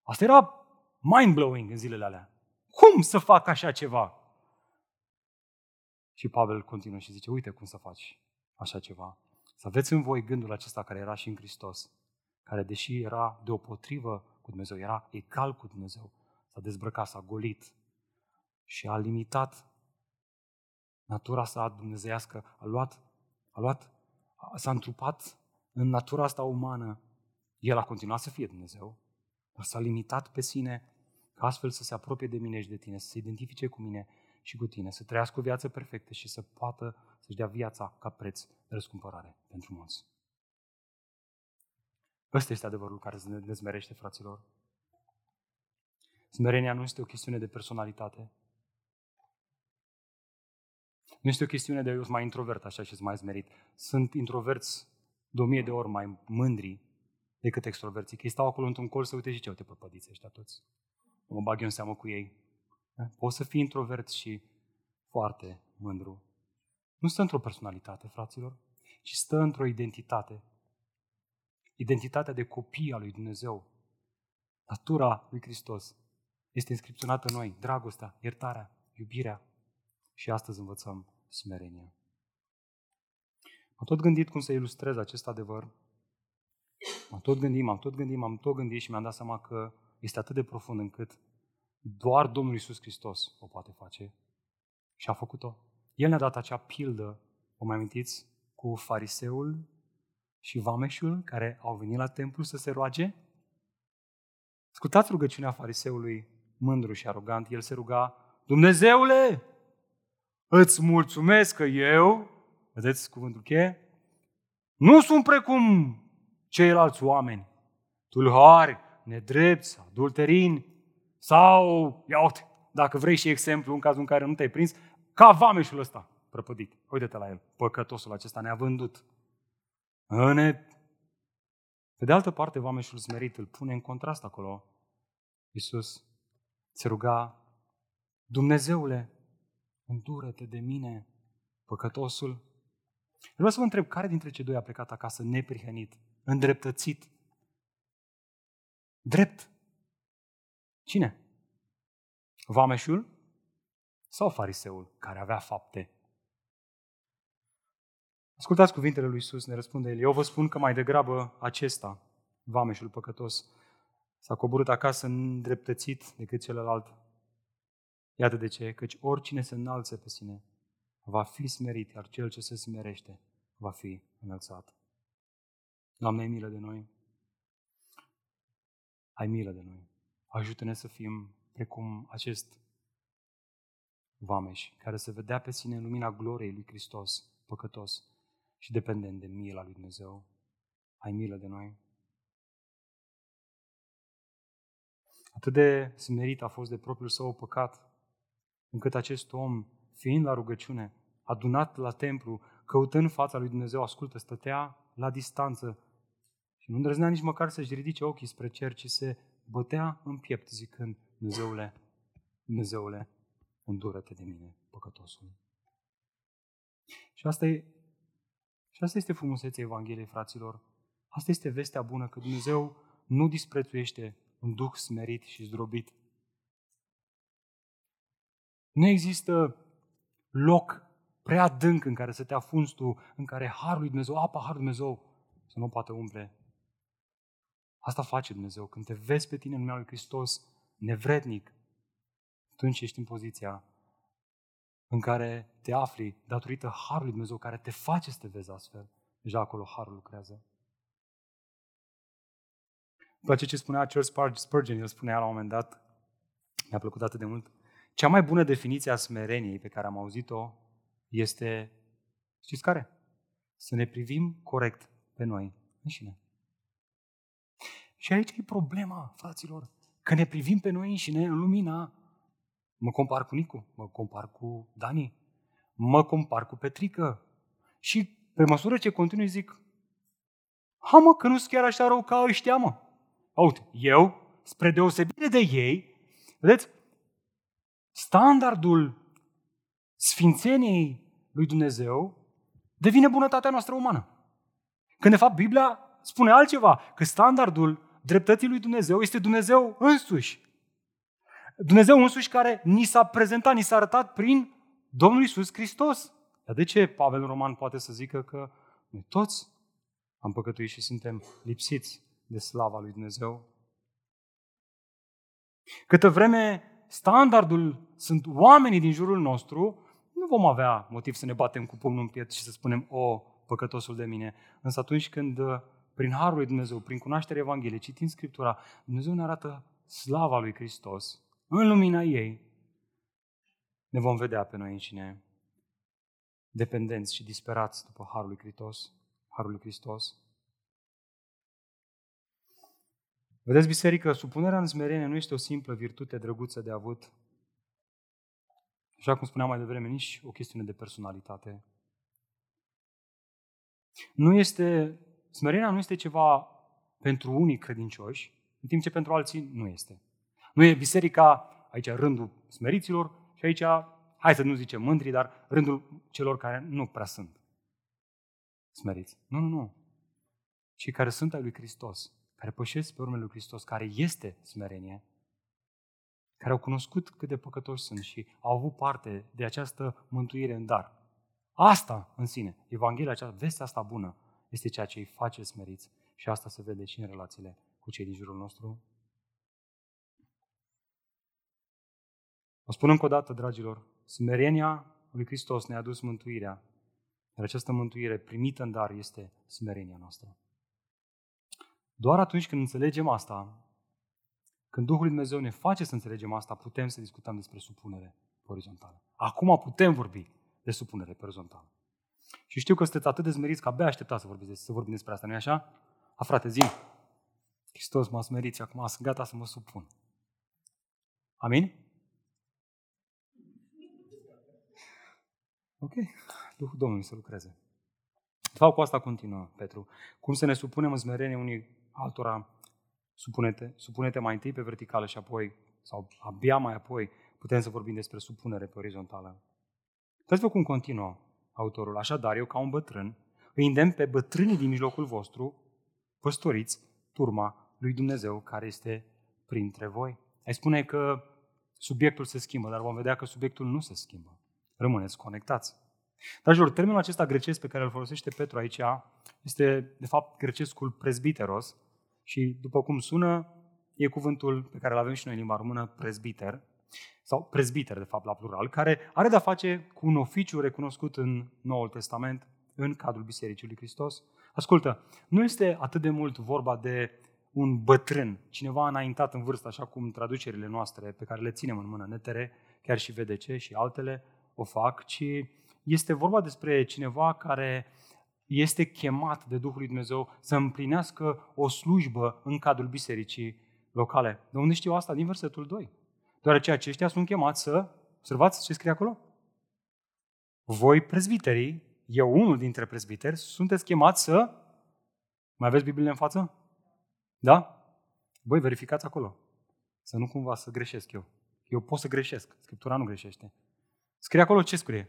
Asta era mind-blowing în zilele alea. Cum să fac așa ceva? Și Pavel continuă și zice, uite cum să faci așa ceva. Să aveți în voi gândul acesta care era și în Hristos, care deși era deopotrivă cu Dumnezeu, era egal cu Dumnezeu, s-a dezbrăcat, s-a golit și a limitat natura sa dumnezeiască, a luat, a luat, s-a întrupat în natura asta umană. El a continuat să fie Dumnezeu, dar s-a limitat pe sine ca astfel să se apropie de mine și de tine, să se identifice cu mine și cu tine, să trăiască o viață perfectă și să poată să-și dea viața ca preț de răscumpărare pentru mulți. Ăsta este adevărul care ne dezmerește, fraților. Smerenia nu este o chestiune de personalitate. Nu este o chestiune de eu sunt mai introvert așa și sunt mai zmerit. Sunt introverți de o mie de ori mai mândri decât extroverții. Că ei stau acolo într-un colț să uite și ce, uite păpădiți ăștia toți. Mă bag eu în seamă cu ei. Da? Poți să fii introvert și foarte mândru. Nu stă într-o personalitate, fraților, ci stă într-o identitate. Identitatea de copii al lui Dumnezeu. Natura lui Hristos este inscripționată în noi. Dragostea, iertarea, iubirea. Și astăzi învățăm smerenia. Am tot gândit cum să ilustrez acest adevăr. M-am tot gândit, m-am tot gândit, m-am tot gândit și mi-am dat seama că este atât de profund încât doar Domnul Isus Hristos o poate face. Și a făcut-o. El ne-a dat acea pildă, vă mai amintiți, cu fariseul și vameșul care au venit la templu să se roage? Ascultați rugăciunea fariseului mândru și arogant. El se ruga, Dumnezeule, îți mulțumesc că eu, vedeți cuvântul cheie, nu sunt precum ceilalți oameni, tulhari, nedrepți, adulterini, sau, ia uite, dacă vrei și exemplu în cazul în care nu te-ai prins, ca vameșul ăsta prăpădit. Uite-te la el, păcătosul acesta ne-a vândut. Ne... Pe de altă parte, vameșul smerit îl pune în contrast acolo. Iisus se ruga, Dumnezeule, îndură-te de mine, păcătosul. Vreau să vă întreb, care dintre cei doi a plecat acasă neprihănit, îndreptățit, drept? Cine? Vameșul sau fariseul care avea fapte? Ascultați cuvintele lui Iisus, ne răspunde el. Eu vă spun că mai degrabă acesta, vameșul păcătos, s-a coborât acasă îndreptățit decât celălalt. Iată de ce, căci oricine se înalță pe sine va fi smerit, iar cel ce se smerește va fi înălțat. Doamne, ai milă de noi. Ai milă de noi. Ajută-ne să fim precum acest vameș, care se vedea pe sine în lumina gloriei lui Hristos, păcătos și dependent de mila lui Dumnezeu. Ai milă de noi. Atât de smerit a fost de propriul său păcat, încât acest om, fiind la rugăciune, adunat la templu, căutând fața lui Dumnezeu, ascultă, stătea la distanță și nu îndrăznea nici măcar să-și ridice ochii spre cer, ci se bătea în piept zicând, Dumnezeule, Dumnezeule, îndură-te de mine, păcătosul. Și asta, e, și asta este frumusețea Evangheliei, fraților. Asta este vestea bună, că Dumnezeu nu disprețuiește un duh smerit și zdrobit. Nu există loc prea adânc în care să te afunzi tu, în care Harul lui Dumnezeu, apa Harul lui Dumnezeu, să nu poate umple. Asta face Dumnezeu. Când te vezi pe tine în numele lui Hristos, nevrednic, atunci ești în poziția în care te afli datorită Harului Dumnezeu care te face să te vezi astfel. Deja acolo Harul lucrează. După ce spunea Charles Spurgeon, el spunea la un moment dat, mi-a plăcut atât de mult, cea mai bună definiție a smereniei pe care am auzit-o este, știți care? Să ne privim corect pe noi înșine. Și aici e problema, fraților, că ne privim pe noi înșine în lumina Mă compar cu Nicu, mă compar cu Dani, mă compar cu Petrică. Și pe măsură ce continui zic, ha mă, că nu sunt chiar așa rău ca ăștia, mă. Uite, eu, spre deosebire de ei, vedeți, standardul sfințeniei lui Dumnezeu devine bunătatea noastră umană. Când de fapt Biblia spune altceva, că standardul dreptății lui Dumnezeu este Dumnezeu însuși. Dumnezeu însuși care ni s-a prezentat, ni s-a arătat prin Domnul Isus Hristos. Dar de ce Pavel Roman poate să zică că noi toți am păcătuit și suntem lipsiți de slava lui Dumnezeu? Câtă vreme standardul sunt oamenii din jurul nostru, nu vom avea motiv să ne batem cu pumnul în piept și să spunem, o, păcătosul de mine. Însă atunci când, prin Harul lui Dumnezeu, prin cunoașterea Evangheliei, citim Scriptura, Dumnezeu ne arată slava lui Hristos, în lumina ei, ne vom vedea pe noi înșine dependenți și disperați după Harul lui Hristos. Harul lui Hristos. Vedeți, biserică, supunerea în smerenie nu este o simplă virtute drăguță de avut, așa cum spuneam mai devreme, nici o chestiune de personalitate. Nu este, smerenia nu este ceva pentru unii credincioși, în timp ce pentru alții nu este. Nu e biserica, aici rândul smeriților și aici, hai să nu zicem mândri, dar rândul celor care nu prea sunt smeriți. Nu, nu, nu. Cei care sunt ai lui Hristos, care pășesc pe urmele lui Hristos, care este smerenie, care au cunoscut cât de păcătoși sunt și au avut parte de această mântuire în dar. Asta în sine, Evanghelia aceasta, vestea asta bună, este ceea ce îi face smeriți și asta se vede și în relațiile cu cei din jurul nostru. O spun încă o dată, dragilor, smerenia lui Hristos ne-a adus mântuirea, iar această mântuire primită în dar este smerenia noastră. Doar atunci când înțelegem asta, când Duhul lui Dumnezeu ne face să înțelegem asta, putem să discutăm despre supunere orizontală. Acum putem vorbi de supunere pe orizontală. Și știu că sunteți atât de zmeriți că abia așteptați să vorbiți, să vorbim despre asta, nu-i așa? A, frate, zi Hristos m-a smerit și acum sunt gata să mă supun. Amin? Ok, Duhul Domnului să lucreze. De fapt, cu asta continuă Petru. Cum să ne supunem în smerenie unii altora, supune-te, supune-te mai întâi pe verticală și apoi, sau abia mai apoi, putem să vorbim despre supunere pe orizontală. Uitați-vă cum continuă autorul. Așadar, eu ca un bătrân, îi îndemn pe bătrânii din mijlocul vostru, păstoriți turma lui Dumnezeu care este printre voi. Ai spune că subiectul se schimbă, dar vom vedea că subiectul nu se schimbă. Rămâneți conectați. Dragilor, termenul acesta grecesc pe care îl folosește Petru aici este, de fapt, grecescul presbiteros și, după cum sună, e cuvântul pe care îl avem și noi în limba română, presbiter, sau prezbiter, de fapt, la plural, care are de-a face cu un oficiu recunoscut în Noul Testament, în cadrul Bisericii lui Hristos. Ascultă, nu este atât de mult vorba de un bătrân, cineva înaintat în vârstă, așa cum traducerile noastre pe care le ținem în mână, NTR, chiar și VDC și altele o fac, ci este vorba despre cineva care este chemat de Duhul lui Dumnezeu să împlinească o slujbă în cadrul bisericii locale. De unde știu asta? Din versetul 2. Deoarece aceștia sunt chemați să, observați ce scrie acolo? Voi, prezbiterii, eu unul dintre prezbiteri, sunteți chemați să, mai aveți Biblie în față? Da? Voi verificați acolo. Să nu cumva să greșesc eu. Eu pot să greșesc. Scriptura nu greșește. Scrie acolo ce scrie?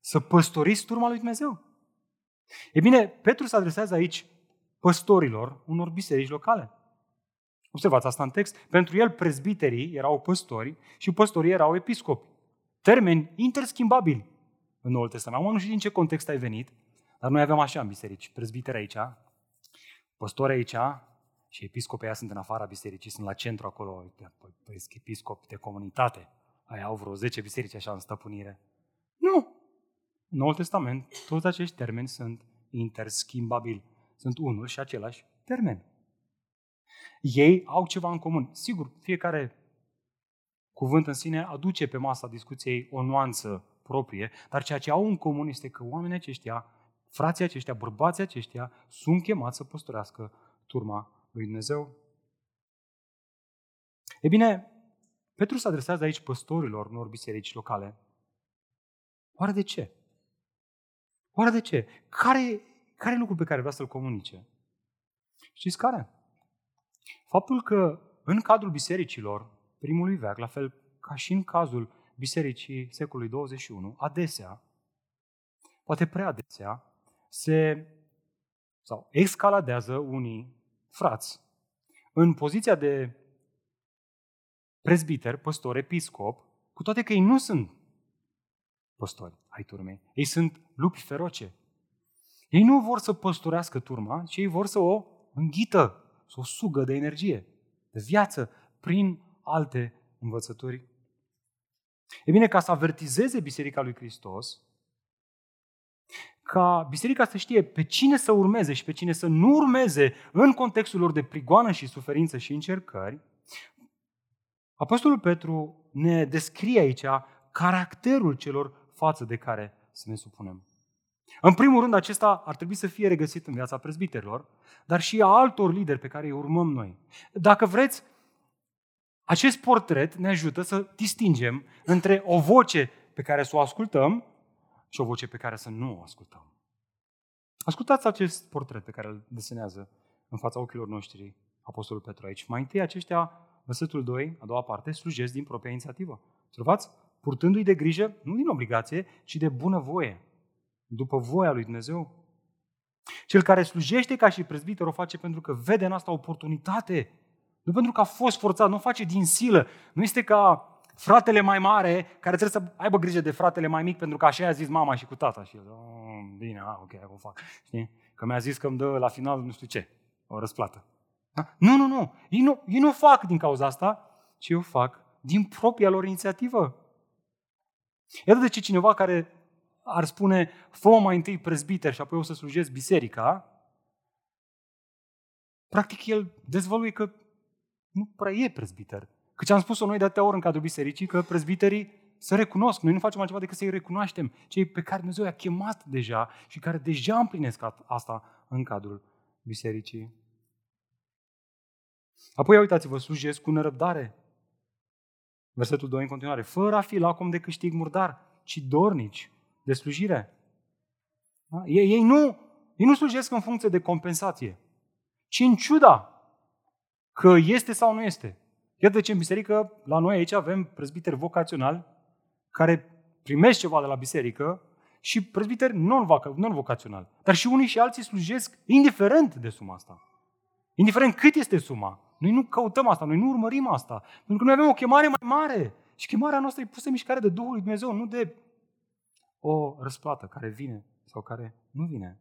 Să păstoriți turma lui Dumnezeu. E bine, Petru se adresează aici păstorilor unor biserici locale. Observați asta în text. Pentru el, prezbiterii erau păstori și păstorii erau episcopi. Termeni interschimbabili în Noul Testament. Acum nu știu din ce context ai venit, dar noi avem așa în biserici. Prezbiteri aici, păstori aici și episcopii aia sunt în afara bisericii, sunt la centru acolo, păi, episcopi de comunitate. Aia au vreo 10 biserici așa în stăpânire. Nu! În Noul Testament, toți acești termeni sunt interschimbabili. Sunt unul și același termen. Ei au ceva în comun. Sigur, fiecare cuvânt în sine aduce pe masa discuției o nuanță proprie, dar ceea ce au în comun este că oamenii aceștia, frații aceștia, bărbații aceștia, sunt chemați să păstorească turma lui Dumnezeu. E bine, Petru se adresează aici păstorilor unor biserici locale. Oare de ce? Oare de ce? Care, care e lucrul pe care vrea să-l comunice? Știți care? Faptul că în cadrul bisericilor primului veac, la fel ca și în cazul bisericii secolului 21, adesea, poate prea adesea, se sau escaladează unii frați în poziția de prezbiter, păstor, episcop, cu toate că ei nu sunt păstori ai turmei. Ei sunt lupi feroce. Ei nu vor să păstorească turma, ci ei vor să o înghită, să o sugă de energie, de viață, prin alte învățături. E bine, ca să avertizeze Biserica lui Hristos, ca biserica să știe pe cine să urmeze și pe cine să nu urmeze în contextul lor de prigoană și suferință și încercări, Apostolul Petru ne descrie aici caracterul celor față de care să ne supunem. În primul rând, acesta ar trebui să fie regăsit în viața prezbiterilor, dar și a altor lideri pe care îi urmăm noi. Dacă vreți, acest portret ne ajută să distingem între o voce pe care să o ascultăm și o voce pe care să nu o ascultăm. Ascultați acest portret pe care îl desenează în fața ochilor noștri Apostolul Petru aici. Mai întâi aceștia, versetul 2, a doua parte, slujesc din propria inițiativă. Observați? Purtându-i de grijă, nu din obligație, ci de bună voie, după voia lui Dumnezeu. Cel care slujește ca și prezbiter o face pentru că vede în asta oportunitate, nu pentru că a fost forțat, nu o face din silă. Nu este ca fratele mai mare care trebuie să aibă grijă de fratele mai mic pentru că așa i-a zis mama și cu tata. Și eu, oh, bine, a, ok, o fac. Știi? Că mi-a zis că îmi dă la final nu știu ce, o răsplată. Da? Nu, nu, nu. Ei, nu. ei nu fac din cauza asta, ci eu fac din propria lor inițiativă. Iată de ce cineva care ar spune, fă mai întâi prezbiter și apoi o să slujesc biserica, practic el dezvăluie că nu prea e prezbiter. Că ce am spus-o noi de atâtea ori în cadrul bisericii, că prezbiterii să recunosc. Noi nu facem altceva decât să-i recunoaștem. Cei pe care Dumnezeu i-a chemat deja și care deja împlinesc asta în cadrul bisericii. Apoi, uitați-vă, slujesc cu nerăbdare Versetul 2 în continuare. Fără a fi lacom de câștig murdar, ci dornici de slujire. Da? Ei, ei, nu, ei nu slujesc în funcție de compensație, ci în ciuda că este sau nu este. Iată de ce în biserică, la noi aici avem prezbiteri vocaționali care primesc ceva de la biserică și prezbiteri non-vocaționali. Dar și unii și alții slujesc indiferent de suma asta. Indiferent cât este suma. Noi nu căutăm asta, noi nu urmărim asta. Pentru că noi avem o chemare mai mare. Și chemarea noastră e pusă în mișcare de Duhul lui Dumnezeu, nu de o răsplată care vine sau care nu vine.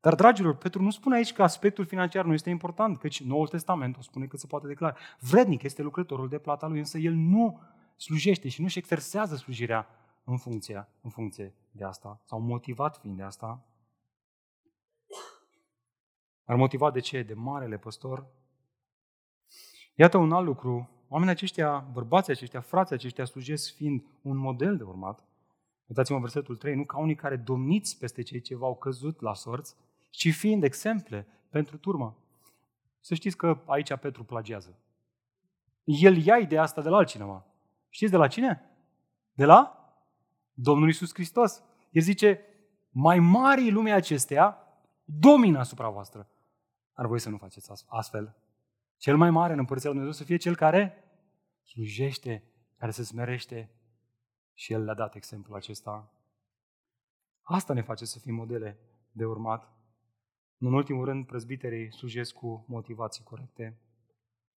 Dar, dragilor, Petru nu spune aici că aspectul financiar nu este important, căci Noul Testament o spune că se poate declara. Vrednic este lucrătorul de plata lui, însă el nu slujește și nu-și exersează slujirea în funcție, în funcție de asta, sau motivat fiind de asta. Ar motivat de ce? De marele păstor. Iată un alt lucru. Oamenii aceștia, bărbații aceștia, frații aceștia slujesc fiind un model de urmat. Uitați-mă versetul 3, nu ca unii care domniți peste cei ce v-au căzut la sorți, ci fiind exemple pentru turmă. Să știți că aici Petru plagiază. El ia ideea asta de la altcineva. Știți de la cine? De la Domnul Isus Hristos. El zice, mai mari lumea acesteia domină asupra voastră. Ar voi să nu faceți astfel. Cel mai mare în Împărăția Lui Dumnezeu să fie cel care slujește, care se smerește. Și El le-a dat exemplul acesta. Asta ne face să fim modele de urmat. În ultimul rând, prezbiterii slujesc cu motivații corecte.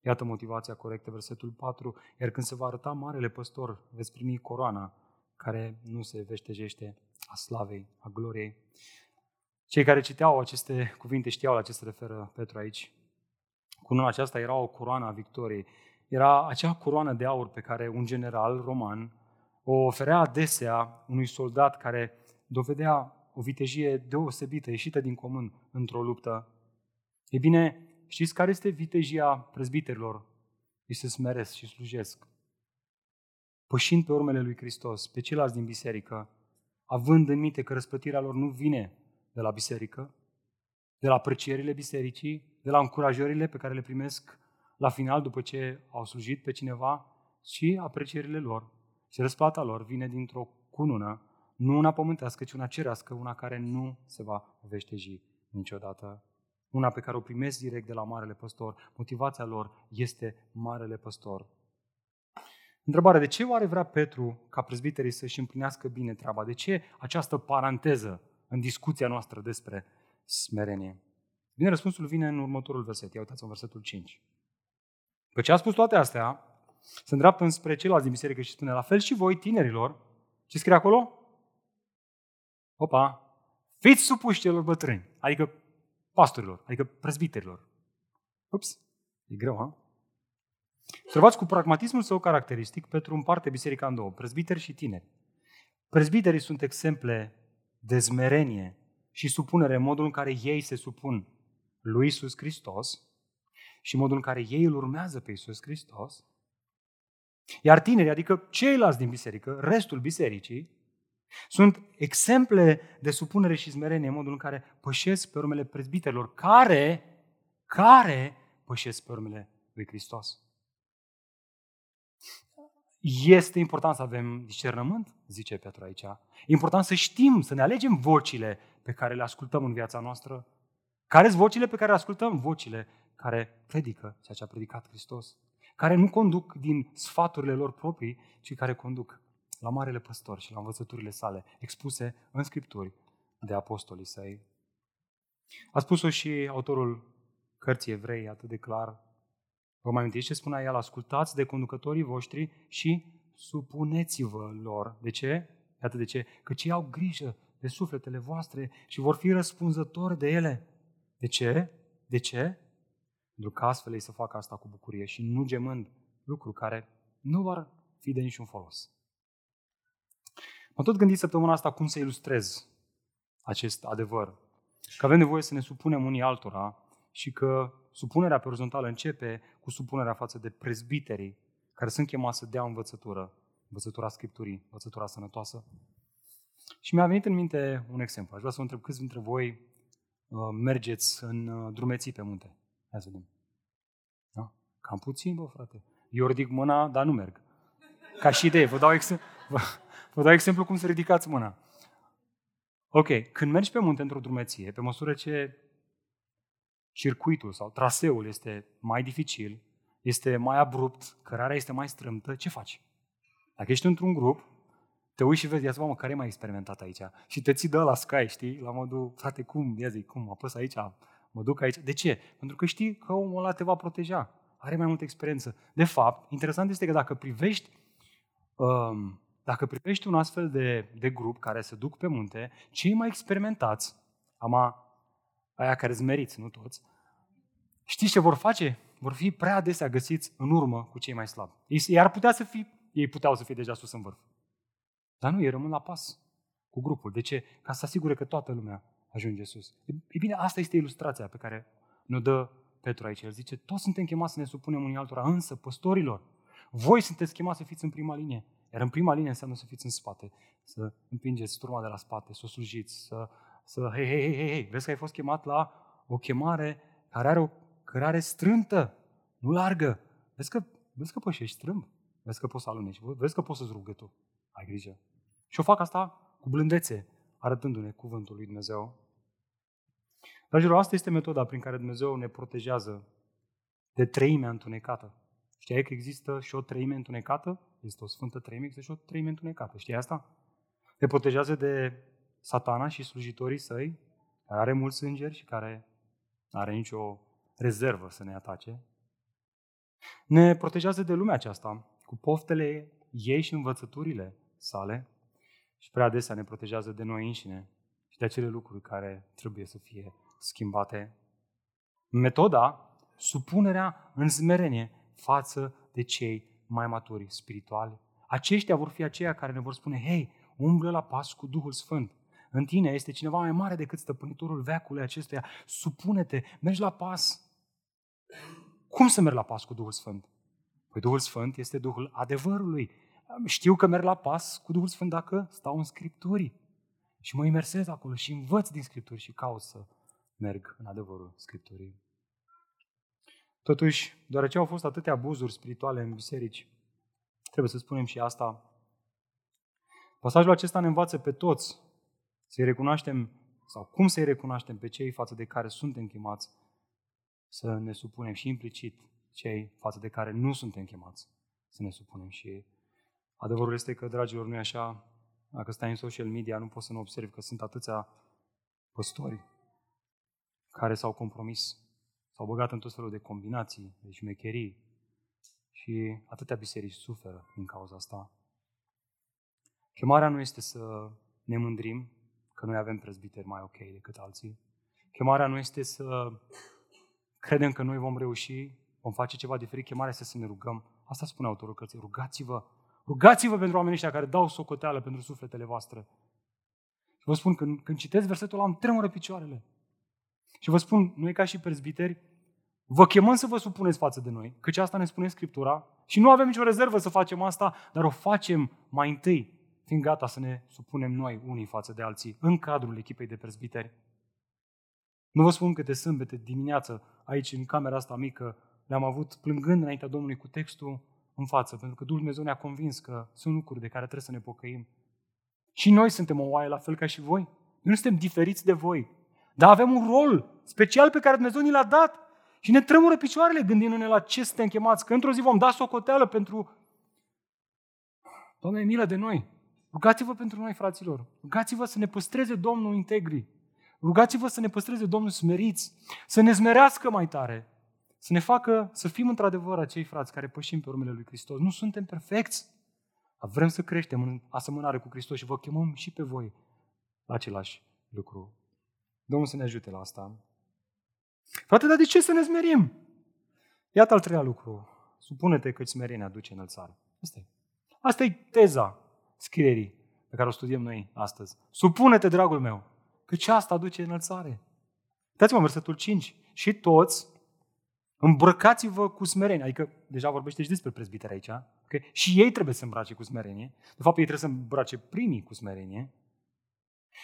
Iată motivația corectă, versetul 4. Iar când se va arăta marele păstor, veți primi coroana care nu se veștejește a slavei, a gloriei. Cei care citeau aceste cuvinte știau la ce se referă Petru aici. Cununa aceasta era o coroană a victoriei. Era acea coroană de aur pe care un general roman o oferea adesea unui soldat care dovedea o vitejie deosebită, ieșită din comun într-o luptă. E bine, știți care este vitejia prezbiterilor? Ei se smeresc și slujesc. Pășind pe urmele lui Hristos, pe ceilalți din biserică, având în minte că răspătirea lor nu vine de la biserică, de la aprecierile bisericii, de la încurajările pe care le primesc la final după ce au slujit pe cineva, și aprecierile lor. Și răsplata lor vine dintr-o cunună nu una pământească, ci una cerească, una care nu se va veșteji niciodată. Una pe care o primesc direct de la Marele Păstor. Motivația lor este Marele Păstor. Întrebare, de ce oare vrea Petru ca prezbiterii să-și împlinească bine treaba? De ce această paranteză în discuția noastră despre smerenie? Bine, răspunsul vine în următorul verset. Ia uitați în versetul 5. Că ce a spus toate astea, se îndreaptă înspre ceilalți din biserică și spune, la fel și voi, tinerilor, ce scrie acolo? Opa! Fiți supuși celor bătrâni, adică pastorilor, adică prezbiterilor. Ups, e greu, ha? Observați cu pragmatismul său caracteristic, Petru împarte biserica în două, prezbiteri și tineri. Prezbiterii sunt exemple de zmerenie și supunere în modul în care ei se supun lui Isus Hristos și modul în care ei îl urmează pe Isus Hristos. Iar tinerii, adică ceilalți din biserică, restul bisericii, sunt exemple de supunere și smerenie în modul în care pășesc pe urmele prezbiterilor, care, care pășesc pe urmele lui Hristos. Este important să avem discernământ, zice Petru aici. E important să știm, să ne alegem vocile pe care le ascultăm în viața noastră. Care sunt vocile pe care le ascultăm? Vocile care predică ceea ce a predicat Hristos. Care nu conduc din sfaturile lor proprii, ci care conduc la Marele Păstor și la învățăturile sale, expuse în Scripturi de apostolii săi. A spus-o și autorul cărții evrei atât de clar. Vă mai amintiți ce spunea el? Ascultați de conducătorii voștri și supuneți-vă lor. De ce? Iată de ce. Că cei au grijă de sufletele voastre și vor fi răspunzători de ele. De ce? De ce? Pentru că astfel ei să facă asta cu bucurie și nu gemând lucruri care nu vor fi de niciun folos. M-am tot gândit săptămâna asta cum să ilustrez acest adevăr. Că avem nevoie să ne supunem unii altora și că supunerea pe orizontală începe cu supunerea față de prezbiterii care sunt chemați să dea învățătură, învățătura Scripturii, învățătura sănătoasă. Și mi-a venit în minte un exemplu. Aș vrea să vă întreb câți dintre voi uh, mergeți în uh, drumeții pe munte. Hai să vedem. Da? Cam puțin, bă, frate. Eu ridic mâna, dar nu merg. Ca și idee, vă dau, ex- vă, Vă dau exemplu cum să ridicați mâna. Ok, când mergi pe munte într-o drumeție, pe măsură ce circuitul sau traseul este mai dificil, este mai abrupt, cărarea este mai strâmtă, ce faci? Dacă ești într-un grup, te uiți și vezi, ia mă, care e mai experimentat aici? Și te ții de la Sky, știi? La modul, frate, cum, ia zic, cum, apăs aici, mă duc aici. De ce? Pentru că știi că omul ăla te va proteja. Are mai multă experiență. De fapt, interesant este că dacă privești, um, dacă privești un astfel de, de grup care se duc pe munte, cei mai experimentați, ama aia care zmeriți, nu toți, știți ce vor face? Vor fi prea adesea găsiți în urmă cu cei mai slabi. Ei ar putea să fie, ei puteau să fie deja sus în vârf. Dar nu, ei rămân la pas cu grupul. De ce? Ca să asigure că toată lumea ajunge sus. E bine, asta este ilustrația pe care ne dă Petru aici. El zice, toți suntem chemați să ne supunem unii altora, însă, păstorilor, voi sunteți chemați să fiți în prima linie. Iar în prima linie înseamnă să fiți în spate, să împingeți turma de la spate, să o slujiți, să, să hei, hei, hei, hei, vezi că ai fost chemat la o chemare care are o cărare strântă, nu largă. Vezi că, vezi că pășești strâmb, vezi că poți să alunești, vezi că poți să-ți rugă tu. Ai grijă. Și o fac asta cu blândețe, arătându-ne cuvântul lui Dumnezeu. Dragilor, asta este metoda prin care Dumnezeu ne protejează de treimea întunecată. Știai că există și o treime întunecată? Este o sfântă treime, există și o treime întunecată. Știi asta? Ne protejează de satana și slujitorii săi, care are mulți îngeri și care nu are nicio rezervă să ne atace. Ne protejează de lumea aceasta, cu poftele ei și învățăturile sale și prea adesea ne protejează de noi înșine și de acele lucruri care trebuie să fie schimbate. Metoda, supunerea în smerenie față de cei mai maturi spirituali. Aceștia vor fi aceia care ne vor spune, hei, umblă la pas cu Duhul Sfânt. În tine este cineva mai mare decât stăpânitorul veacului acestuia. Supune-te, mergi la pas. Cum să merg la pas cu Duhul Sfânt? Păi Duhul Sfânt este Duhul adevărului. Știu că merg la pas cu Duhul Sfânt dacă stau în Scripturi. Și mă imersez acolo și învăț din Scripturi și caut să merg în adevărul Scripturii. Totuși, deoarece au fost atâtea abuzuri spirituale în biserici, trebuie să spunem și asta, pasajul acesta ne învață pe toți să-i recunoaștem, sau cum să-i recunoaștem pe cei față de care suntem chemați să ne supunem și implicit cei față de care nu suntem chemați să ne supunem și adevărul este că, dragilor, nu e așa, dacă stai în social media, nu poți să nu observi că sunt atâția păstori care s-au compromis, s-au băgat în tot felul de combinații, de șmecherii și atâtea biserici suferă din cauza asta. Chemarea nu este să ne mândrim că noi avem prezbiteri mai ok decât alții. Chemarea nu este să credem că noi vom reuși, vom face ceva diferit. Chemarea este să ne rugăm. Asta spune autorul cărții. Rugați-vă. Rugați-vă pentru oamenii ăștia care dau socoteală pentru sufletele voastre. Și vă spun, când, când citesc versetul ăla, îmi tremură picioarele. Și vă spun, noi ca și prezbiteri, vă chemăm să vă supuneți față de noi, căci asta ne spune Scriptura și nu avem nicio rezervă să facem asta, dar o facem mai întâi, fiind gata să ne supunem noi unii față de alții, în cadrul echipei de prezbiteri. Nu vă spun câte sâmbete dimineață, aici în camera asta mică, le-am avut plângând înaintea Domnului cu textul în față, pentru că Duhul Dumnezeu ne-a convins că sunt lucruri de care trebuie să ne pocăim. Și noi suntem o oaie la fel ca și voi. Noi nu suntem diferiți de voi. Dar avem un rol special pe care Dumnezeu ni l-a dat. Și ne tremură picioarele gândindu-ne la ce suntem chemați. Că într-o zi vom da socoteală pentru... Doamne, milă de noi. Rugați-vă pentru noi, fraților. Rugați-vă să ne păstreze Domnul integri. Rugați-vă să ne păstreze Domnul smeriți. Să ne smerească mai tare. Să ne facă să fim într-adevăr acei frați care pășim pe urmele lui Hristos. Nu suntem perfecți. Vrem să creștem în asemănare cu Hristos și vă chemăm și pe voi la același lucru. Domnul să ne ajute la asta. Frate, dar de ce să ne smerim? Iată al treia lucru. Supune-te că smerenia aduce înălțare. Asta e. Asta e teza scrierii pe care o studiem noi astăzi. Supune-te, dragul meu, că ce asta aduce înălțare. Dați-mă versetul 5. Și toți îmbrăcați-vă cu smerenie. Adică, deja vorbește și despre prezbiteri aici. Okay? Și ei trebuie să îmbrace cu smerenie. De fapt, ei trebuie să îmbrace primii cu smerenie.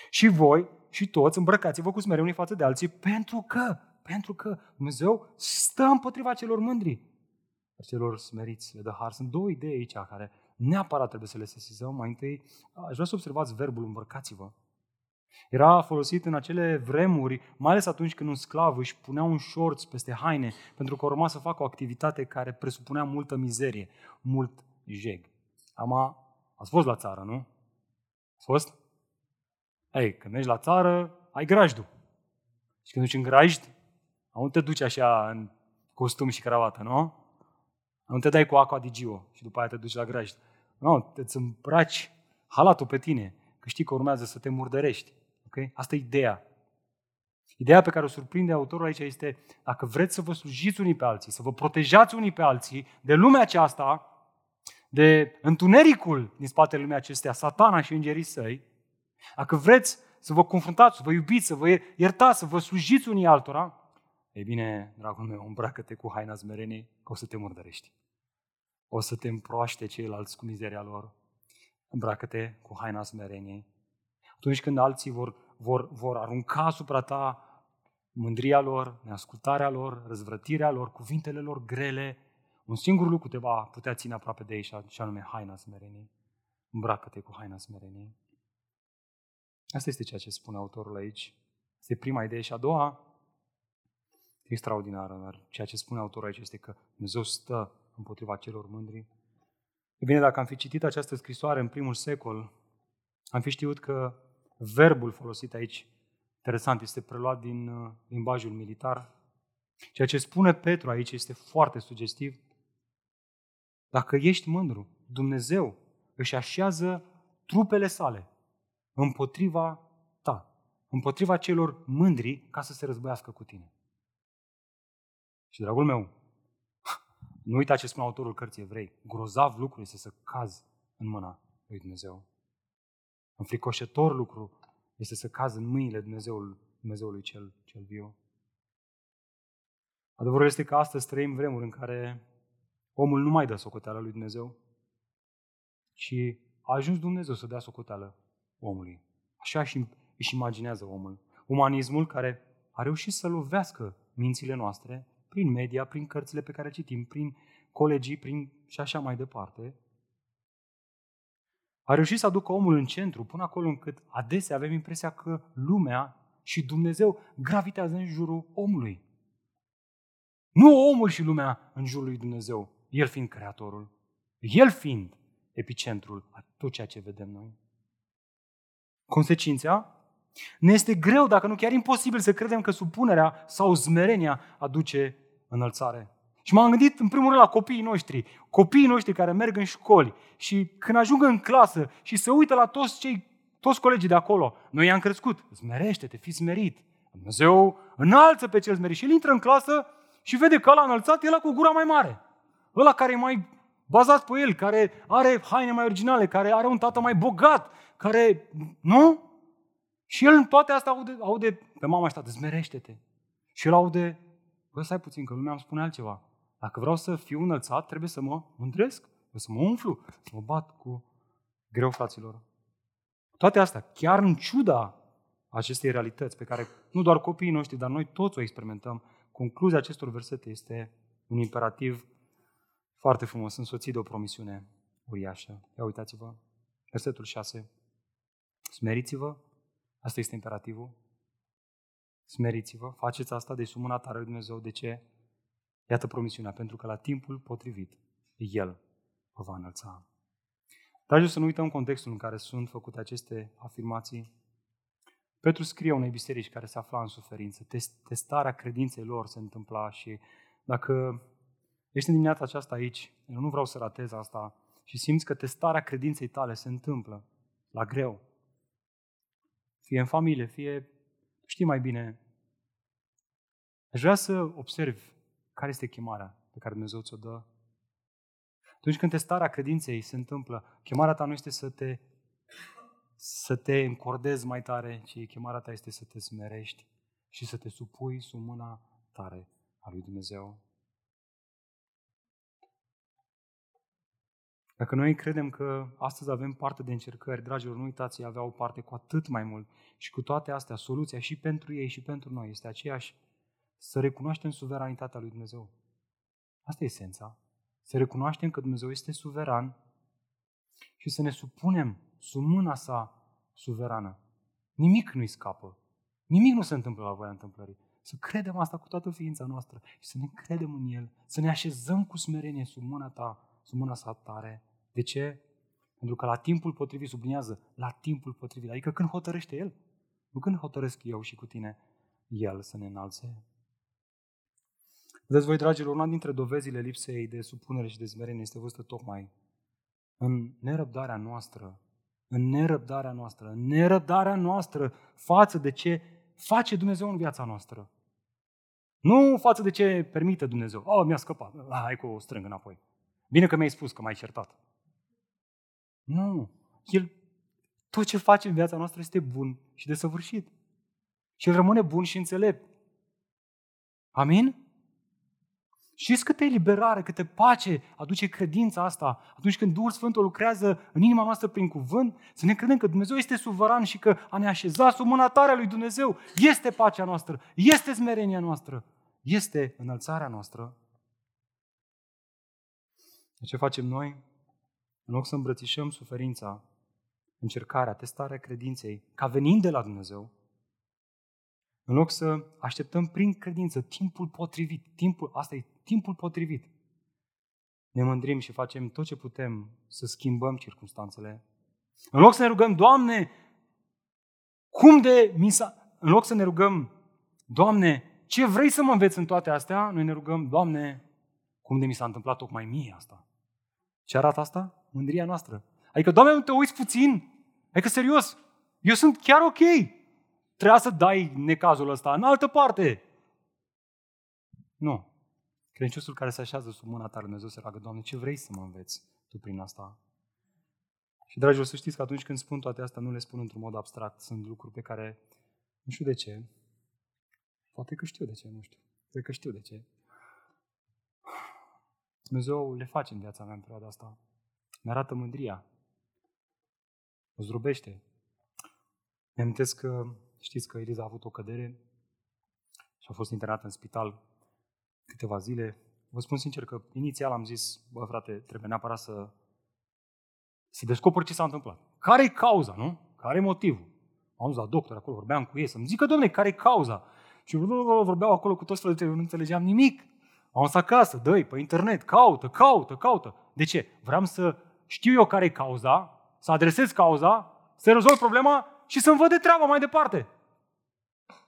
Și voi și toți îmbrăcați-vă cu smerenie unii față de alții pentru că, pentru că Dumnezeu stă împotriva celor mândri. celor smeriți le dă har. Sunt două idei aici care neapărat trebuie să le sesizăm. Mai întâi, aș vrea să observați verbul îmbrăcați-vă. Era folosit în acele vremuri, mai ales atunci când un sclav își punea un șorț peste haine, pentru că urma să facă o activitate care presupunea multă mizerie, mult jeg. Am ați fost la țară, nu? Ați fost? Ei, când mergi la țară, ai grajdul. Și când duci în grajd, nu te duci așa în costum și cravată, nu? Nu te dai cu aqua di Gio și după aia te duci la grajd. Nu, te îți îmbraci halatul pe tine, că știi că urmează să te murdărești. Okay? Asta e ideea. Ideea pe care o surprinde autorul aici este dacă vreți să vă slujiți unii pe alții, să vă protejați unii pe alții de lumea aceasta, de întunericul din spatele lumii acestea, satana și îngerii săi, dacă vreți să vă confruntați, să vă iubiți, să vă iertați, să vă slujiți unii altora, ei bine, dragul meu, îmbracă-te cu haina smereniei, că o să te murdărești. O să te împroaște ceilalți cu mizeria lor. Îmbracă-te cu haina smereniei. Atunci când alții vor, vor, vor arunca asupra ta mândria lor, neascultarea lor, răzvrătirea lor, cuvintele lor grele, un singur lucru te va putea ține aproape de ei și anume haina smereniei. Îmbracă-te cu haina smereniei. Asta este ceea ce spune autorul aici. Este prima idee. Și a doua, extraordinară, dar ceea ce spune autorul aici este că Dumnezeu stă împotriva celor mândri. E bine, dacă am fi citit această scrisoare în primul secol, am fi știut că verbul folosit aici, interesant, este preluat din uh, limbajul militar. Ceea ce spune Petru aici este foarte sugestiv. Dacă ești mândru, Dumnezeu își așează trupele sale împotriva ta, împotriva celor mândri ca să se războiască cu tine. Și, dragul meu, <laughs> nu uita ce spune autorul cărții evrei. Grozav lucru este să cazi în mâna lui Dumnezeu. Înfricoșător lucru este să cazi în mâinile Dumnezeului, Dumnezeului cel, cel viu. Adevărul este că astăzi trăim vremuri în care omul nu mai dă socoteală lui Dumnezeu, ci a ajuns Dumnezeu să dea socoteală omului. Așa și își imaginează omul. Umanismul care a reușit să lovească mințile noastre prin media, prin cărțile pe care citim, prin colegii, prin și așa mai departe, a reușit să aducă omul în centru, până acolo încât adesea avem impresia că lumea și Dumnezeu gravitează în jurul omului. Nu omul și lumea în jurul lui Dumnezeu, El fiind Creatorul, El fiind epicentrul a tot ceea ce vedem noi. Consecința? Ne este greu, dacă nu chiar imposibil, să credem că supunerea sau zmerenia aduce înălțare. Și m-am gândit în primul rând la copiii noștri, copiii noștri care merg în școli și când ajung în clasă și se uită la toți cei, toți colegii de acolo, noi i-am crescut, smerește-te, fii smerit. Dumnezeu înalță pe cel smerit și el intră în clasă și vede că ăla înălțat e ăla cu gura mai mare. Ăla care e mai bazat pe el, care are haine mai originale, care are un tată mai bogat, care, nu? Și el în toate astea aude, aude pe mama și tată, smerește-te. Și el aude, Bă, stai puțin, că lumea îmi spune altceva. Dacă vreau să fiu înălțat, trebuie să mă mândresc, trebuie să mă umflu, să mă bat cu greu, fraților. Toate astea, chiar în ciuda acestei realități pe care nu doar copiii noștri, dar noi toți o experimentăm, concluzia acestor versete este un imperativ foarte frumos, însoțit de o promisiune uriașă. Ia uitați-vă, versetul 6. Smeriți-vă, asta este imperativul, Smeriți-vă, faceți asta de sub mâna tare lui Dumnezeu. De ce? Iată promisiunea, pentru că la timpul potrivit El vă va înălța. Dragii, să nu uităm contextul în care sunt făcute aceste afirmații. Petru scrie unei biserici care se afla în suferință. Testarea credinței lor se întâmpla și dacă ești în dimineața aceasta aici, eu nu vreau să ratez asta, și simți că testarea credinței tale se întâmplă la greu, fie în familie, fie știi mai bine. Aș vrea să observi care este chemarea pe care Dumnezeu ți-o dă. Atunci când testarea credinței se întâmplă, chemarea ta nu este să te, să te încordezi mai tare, ci chemarea ta este să te smerești și să te supui sub mâna tare a lui Dumnezeu. Dacă noi credem că astăzi avem parte de încercări, dragilor, nu uitați, ei aveau parte cu atât mai mult. Și cu toate astea, soluția și pentru ei și pentru noi este aceeași, să recunoaștem suveranitatea lui Dumnezeu. Asta e esența. să recunoaștem că Dumnezeu este suveran și să ne supunem sub mâna sa suverană. Nimic nu-i scapă. Nimic nu se întâmplă la voia întâmplării. Să credem asta cu toată ființa noastră și să ne credem în El, să ne așezăm cu smerenie sub mâna ta, sub mâna sa tare. De ce? Pentru că la timpul potrivit, sublinează, la timpul potrivit, adică când hotărăște El, nu când hotărăsc eu și cu tine, El să ne înalțe. Vedeți voi, dragilor, una dintre dovezile lipsei de supunere și de smerenie este văzută tocmai în nerăbdarea noastră, în nerăbdarea noastră, în nerăbdarea noastră față de ce face Dumnezeu în viața noastră. Nu față de ce permite Dumnezeu. Oh, mi-a scăpat. Ah, hai cu o strâng înapoi. Bine că mi-ai spus că m-ai certat. Nu. El, tot ce face în viața noastră este bun și de săvârșit. Și el rămâne bun și înțelept. Amin? Știți câtă eliberare, câtă pace aduce credința asta atunci când Duhul Sfânt lucrează în inima noastră prin cuvânt? Să ne credem că Dumnezeu este suveran și că a ne așeza sub mâna tare lui Dumnezeu este pacea noastră, este smerenia noastră, este înălțarea noastră. De ce facem noi? În loc să îmbrățișăm suferința, încercarea, testarea credinței, ca venind de la Dumnezeu, în loc să așteptăm prin credință timpul potrivit, timpul, asta e timpul potrivit, ne mândrim și facem tot ce putem să schimbăm circunstanțele. În loc să ne rugăm, Doamne, cum de mi s-a... În loc să ne rugăm, Doamne, ce vrei să mă înveți în toate astea? Noi ne rugăm, Doamne, cum de mi s-a întâmplat tocmai mie asta? Ce arată asta? Mândria noastră. Adică, Doamne, nu te uiți puțin? Adică, serios, eu sunt chiar ok. Trebuia să dai necazul ăsta în altă parte. Nu. Credinciosul care se așează sub mâna ta, Dumnezeu se roagă, Doamne, ce vrei să mă înveți Tu prin asta? Și, dragilor, să știți că atunci când spun toate astea, nu le spun într-un mod abstract. Sunt lucruri pe care nu știu de ce. Poate că știu de ce, nu știu. Cred că știu de ce. Dumnezeu le face în viața mea în perioada asta. Ne arată mândria. O zdrobește. Mi amintesc că știți că Eliza a avut o cădere și a fost internată în spital câteva zile. Vă spun sincer că inițial am zis, bă frate, trebuie neapărat să, să descoper ce s-a întâmplat. Care e cauza, nu? Care e motivul? Am zis la doctor acolo, vorbeam cu ei, să-mi zică, domne, care e cauza? Și vorbeau acolo cu toți frățile, eu nu înțelegeam nimic. Am stat acasă, dă pe internet, caută, caută, caută. De ce? Vreau să știu eu care e cauza, să adresez cauza, să rezolv problema și să-mi văd de treaba mai departe.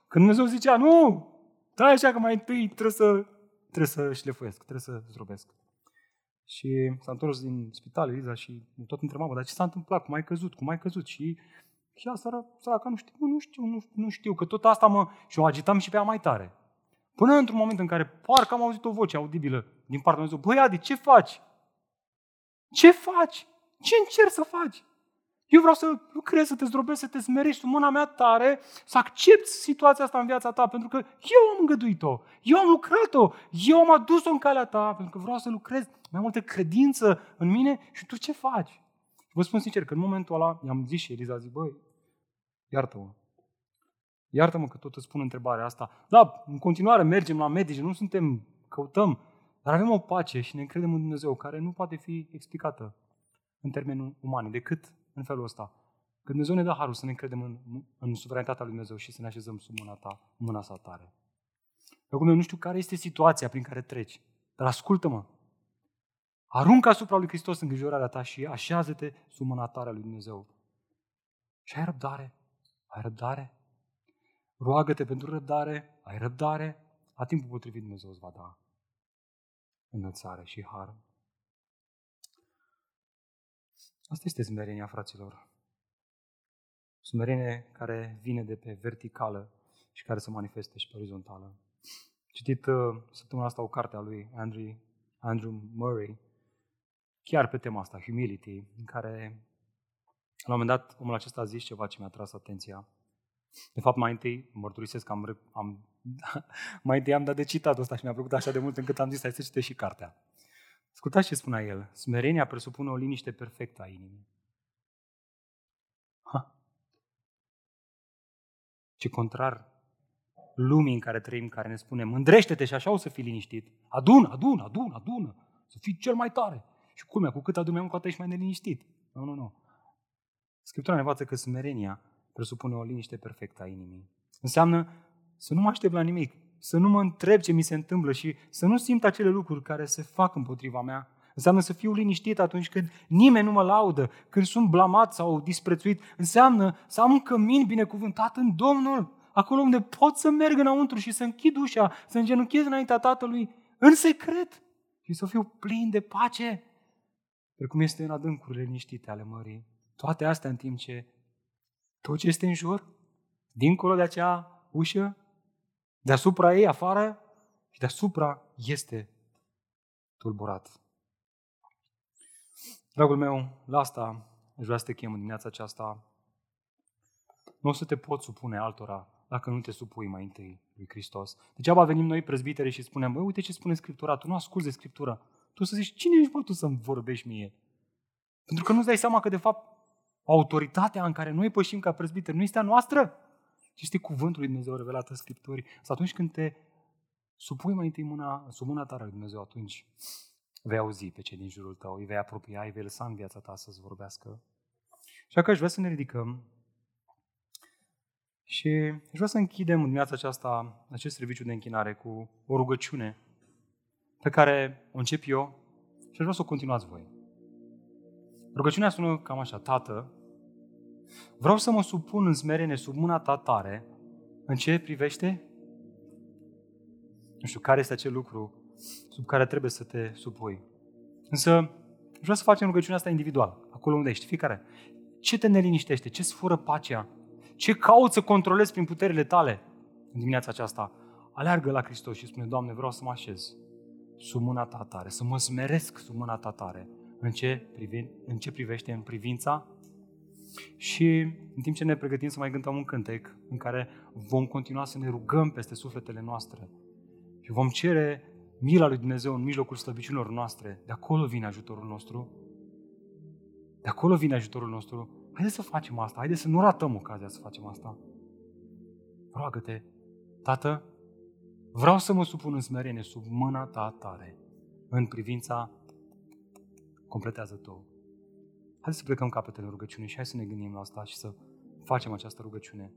Când Dumnezeu zicea, nu, stai așa că mai întâi trebuie să trebuie să șlefuiesc, trebuie să zdrobesc. Și s-a întors din spital Eliza și tot întreba, dar ce s-a întâmplat, cum ai căzut, cum ai căzut? Și și asta, săraca, nu știu, nu știu, nu, nu știu, că tot asta mă... Și o agitam și pe ea mai tare. Până într-un moment în care parcă am auzit o voce audibilă din partea Dumnezeu. Băi, Adi, ce faci? Ce faci? Ce încerci să faci? Eu vreau să lucrezi, să te zdrobești, să te smerești sub mâna mea tare, să accepti situația asta în viața ta, pentru că eu am îngăduit-o, eu am lucrat-o, eu am adus-o în calea ta, pentru că vreau să lucrez mai multă credință în mine și tu ce faci? Vă spun sincer că în momentul ăla i-am zis și Eliza, zic, băi, iartă-mă. Iartă-mă că tot îți spun întrebarea asta. Da, în continuare mergem la medici, nu suntem, căutăm, dar avem o pace și ne încredem în Dumnezeu care nu poate fi explicată în termeni umani, decât în felul ăsta. Când Dumnezeu ne dă harul să ne încredem în, în suveranitatea lui Dumnezeu și să ne așezăm sub mâna ta, mâna sa tare. Acum eu nu știu care este situația prin care treci, dar ascultă-mă. Aruncă asupra lui Hristos îngrijorarea ta și așează-te sub mâna tare a lui Dumnezeu. Și ai răbdare. Ai răbdare. Roagă-te pentru răbdare, ai răbdare, a timpul potrivit Dumnezeu îți va da înălțare și har. Asta este smerenia, fraților. Smerenie care vine de pe verticală și care se manifestă și pe orizontală. Citit uh, săptămâna asta o carte a lui Andrew, Andrew Murray, chiar pe tema asta, humility, în care la un moment dat omul acesta a zis ceva ce mi-a tras atenția. De fapt, mai întâi, mărturisesc că am, am, <laughs> mai întâi am dat de citatul ăsta și mi-a plăcut așa de mult încât am zis, hai să citești și cartea. Ascultați ce spunea el. Smerenia presupune o liniște perfectă a inimii. Ha. Ce contrar lumii în care trăim, care ne spune, mândrește-te și așa o să fii liniștit. Adună, adună, adună, adună. Să fii cel mai tare. Și culmea, cu cât adormeam, cu atât ești mai neliniștit. Nu, nu, nu. Scriptura ne învață că smerenia presupune o liniște perfectă a inimii. Înseamnă să nu mă aștept la nimic, să nu mă întreb ce mi se întâmplă și să nu simt acele lucruri care se fac împotriva mea. Înseamnă să fiu liniștit atunci când nimeni nu mă laudă, când sunt blamat sau disprețuit. Înseamnă să am un cămin binecuvântat în Domnul, acolo unde pot să merg înăuntru și să închid ușa, să îngenunchez înaintea Tatălui în secret și să fiu plin de pace, precum este în adâncurile liniștite ale mării. Toate astea în timp ce tot ce este în jur, dincolo de acea ușă, deasupra ei, afară, și deasupra este tulburat. Dragul meu, la asta aș vrea să te chem în dimineața aceasta. Nu o să te poți supune altora dacă nu te supui mai întâi lui Hristos. Degeaba venim noi prezbitere și spunem, băi, uite ce spune Scriptura, tu nu asculți de Scriptură. Tu să zici, cine ești, bă, tu să-mi vorbești mie? Pentru că nu-ți dai seama că, de fapt, autoritatea în care noi pășim ca prezbiteri nu este a noastră, ci este cuvântul lui Dumnezeu revelat în Scripturi. Să atunci când te supui mai întâi mâna, sub mâna ta lui Dumnezeu, atunci vei auzi pe cei din jurul tău, îi vei apropia, îi vei lăsa în viața ta să-ți vorbească. Și acum aș vrea să ne ridicăm și aș vrea să închidem în dimineața aceasta acest serviciu de închinare cu o rugăciune pe care o încep eu și aș vrea să o continuați voi. Rugăciunea sună cam așa, Tată, vreau să mă supun în smerene sub mâna ta tare în ce privește? Nu știu, care este acel lucru sub care trebuie să te supui. Însă, vreau să facem rugăciunea asta individual, acolo unde ești, fiecare. Ce te neliniștește? Ce sfură pacea? Ce cauți să controlezi prin puterile tale în dimineața aceasta? Aleargă la Hristos și spune, Doamne, vreau să mă așez sub mâna ta tare, să mă smeresc sub mâna ta tare. În ce, privi, în ce privește în privința și în timp ce ne pregătim să mai cântăm un cântec în care vom continua să ne rugăm peste sufletele noastre și vom cere mila lui Dumnezeu în mijlocul slăbiciunilor noastre, de acolo vine ajutorul nostru. De acolo vine ajutorul nostru. Haideți să facem asta, haideți să nu ratăm ocazia să facem asta. Roagă-te, Tată, vreau să mă supun în smerenie sub mâna ta tare, în privința completează tu. Haideți să plecăm capetele în rugăciune și hai să ne gândim la asta și să facem această rugăciune.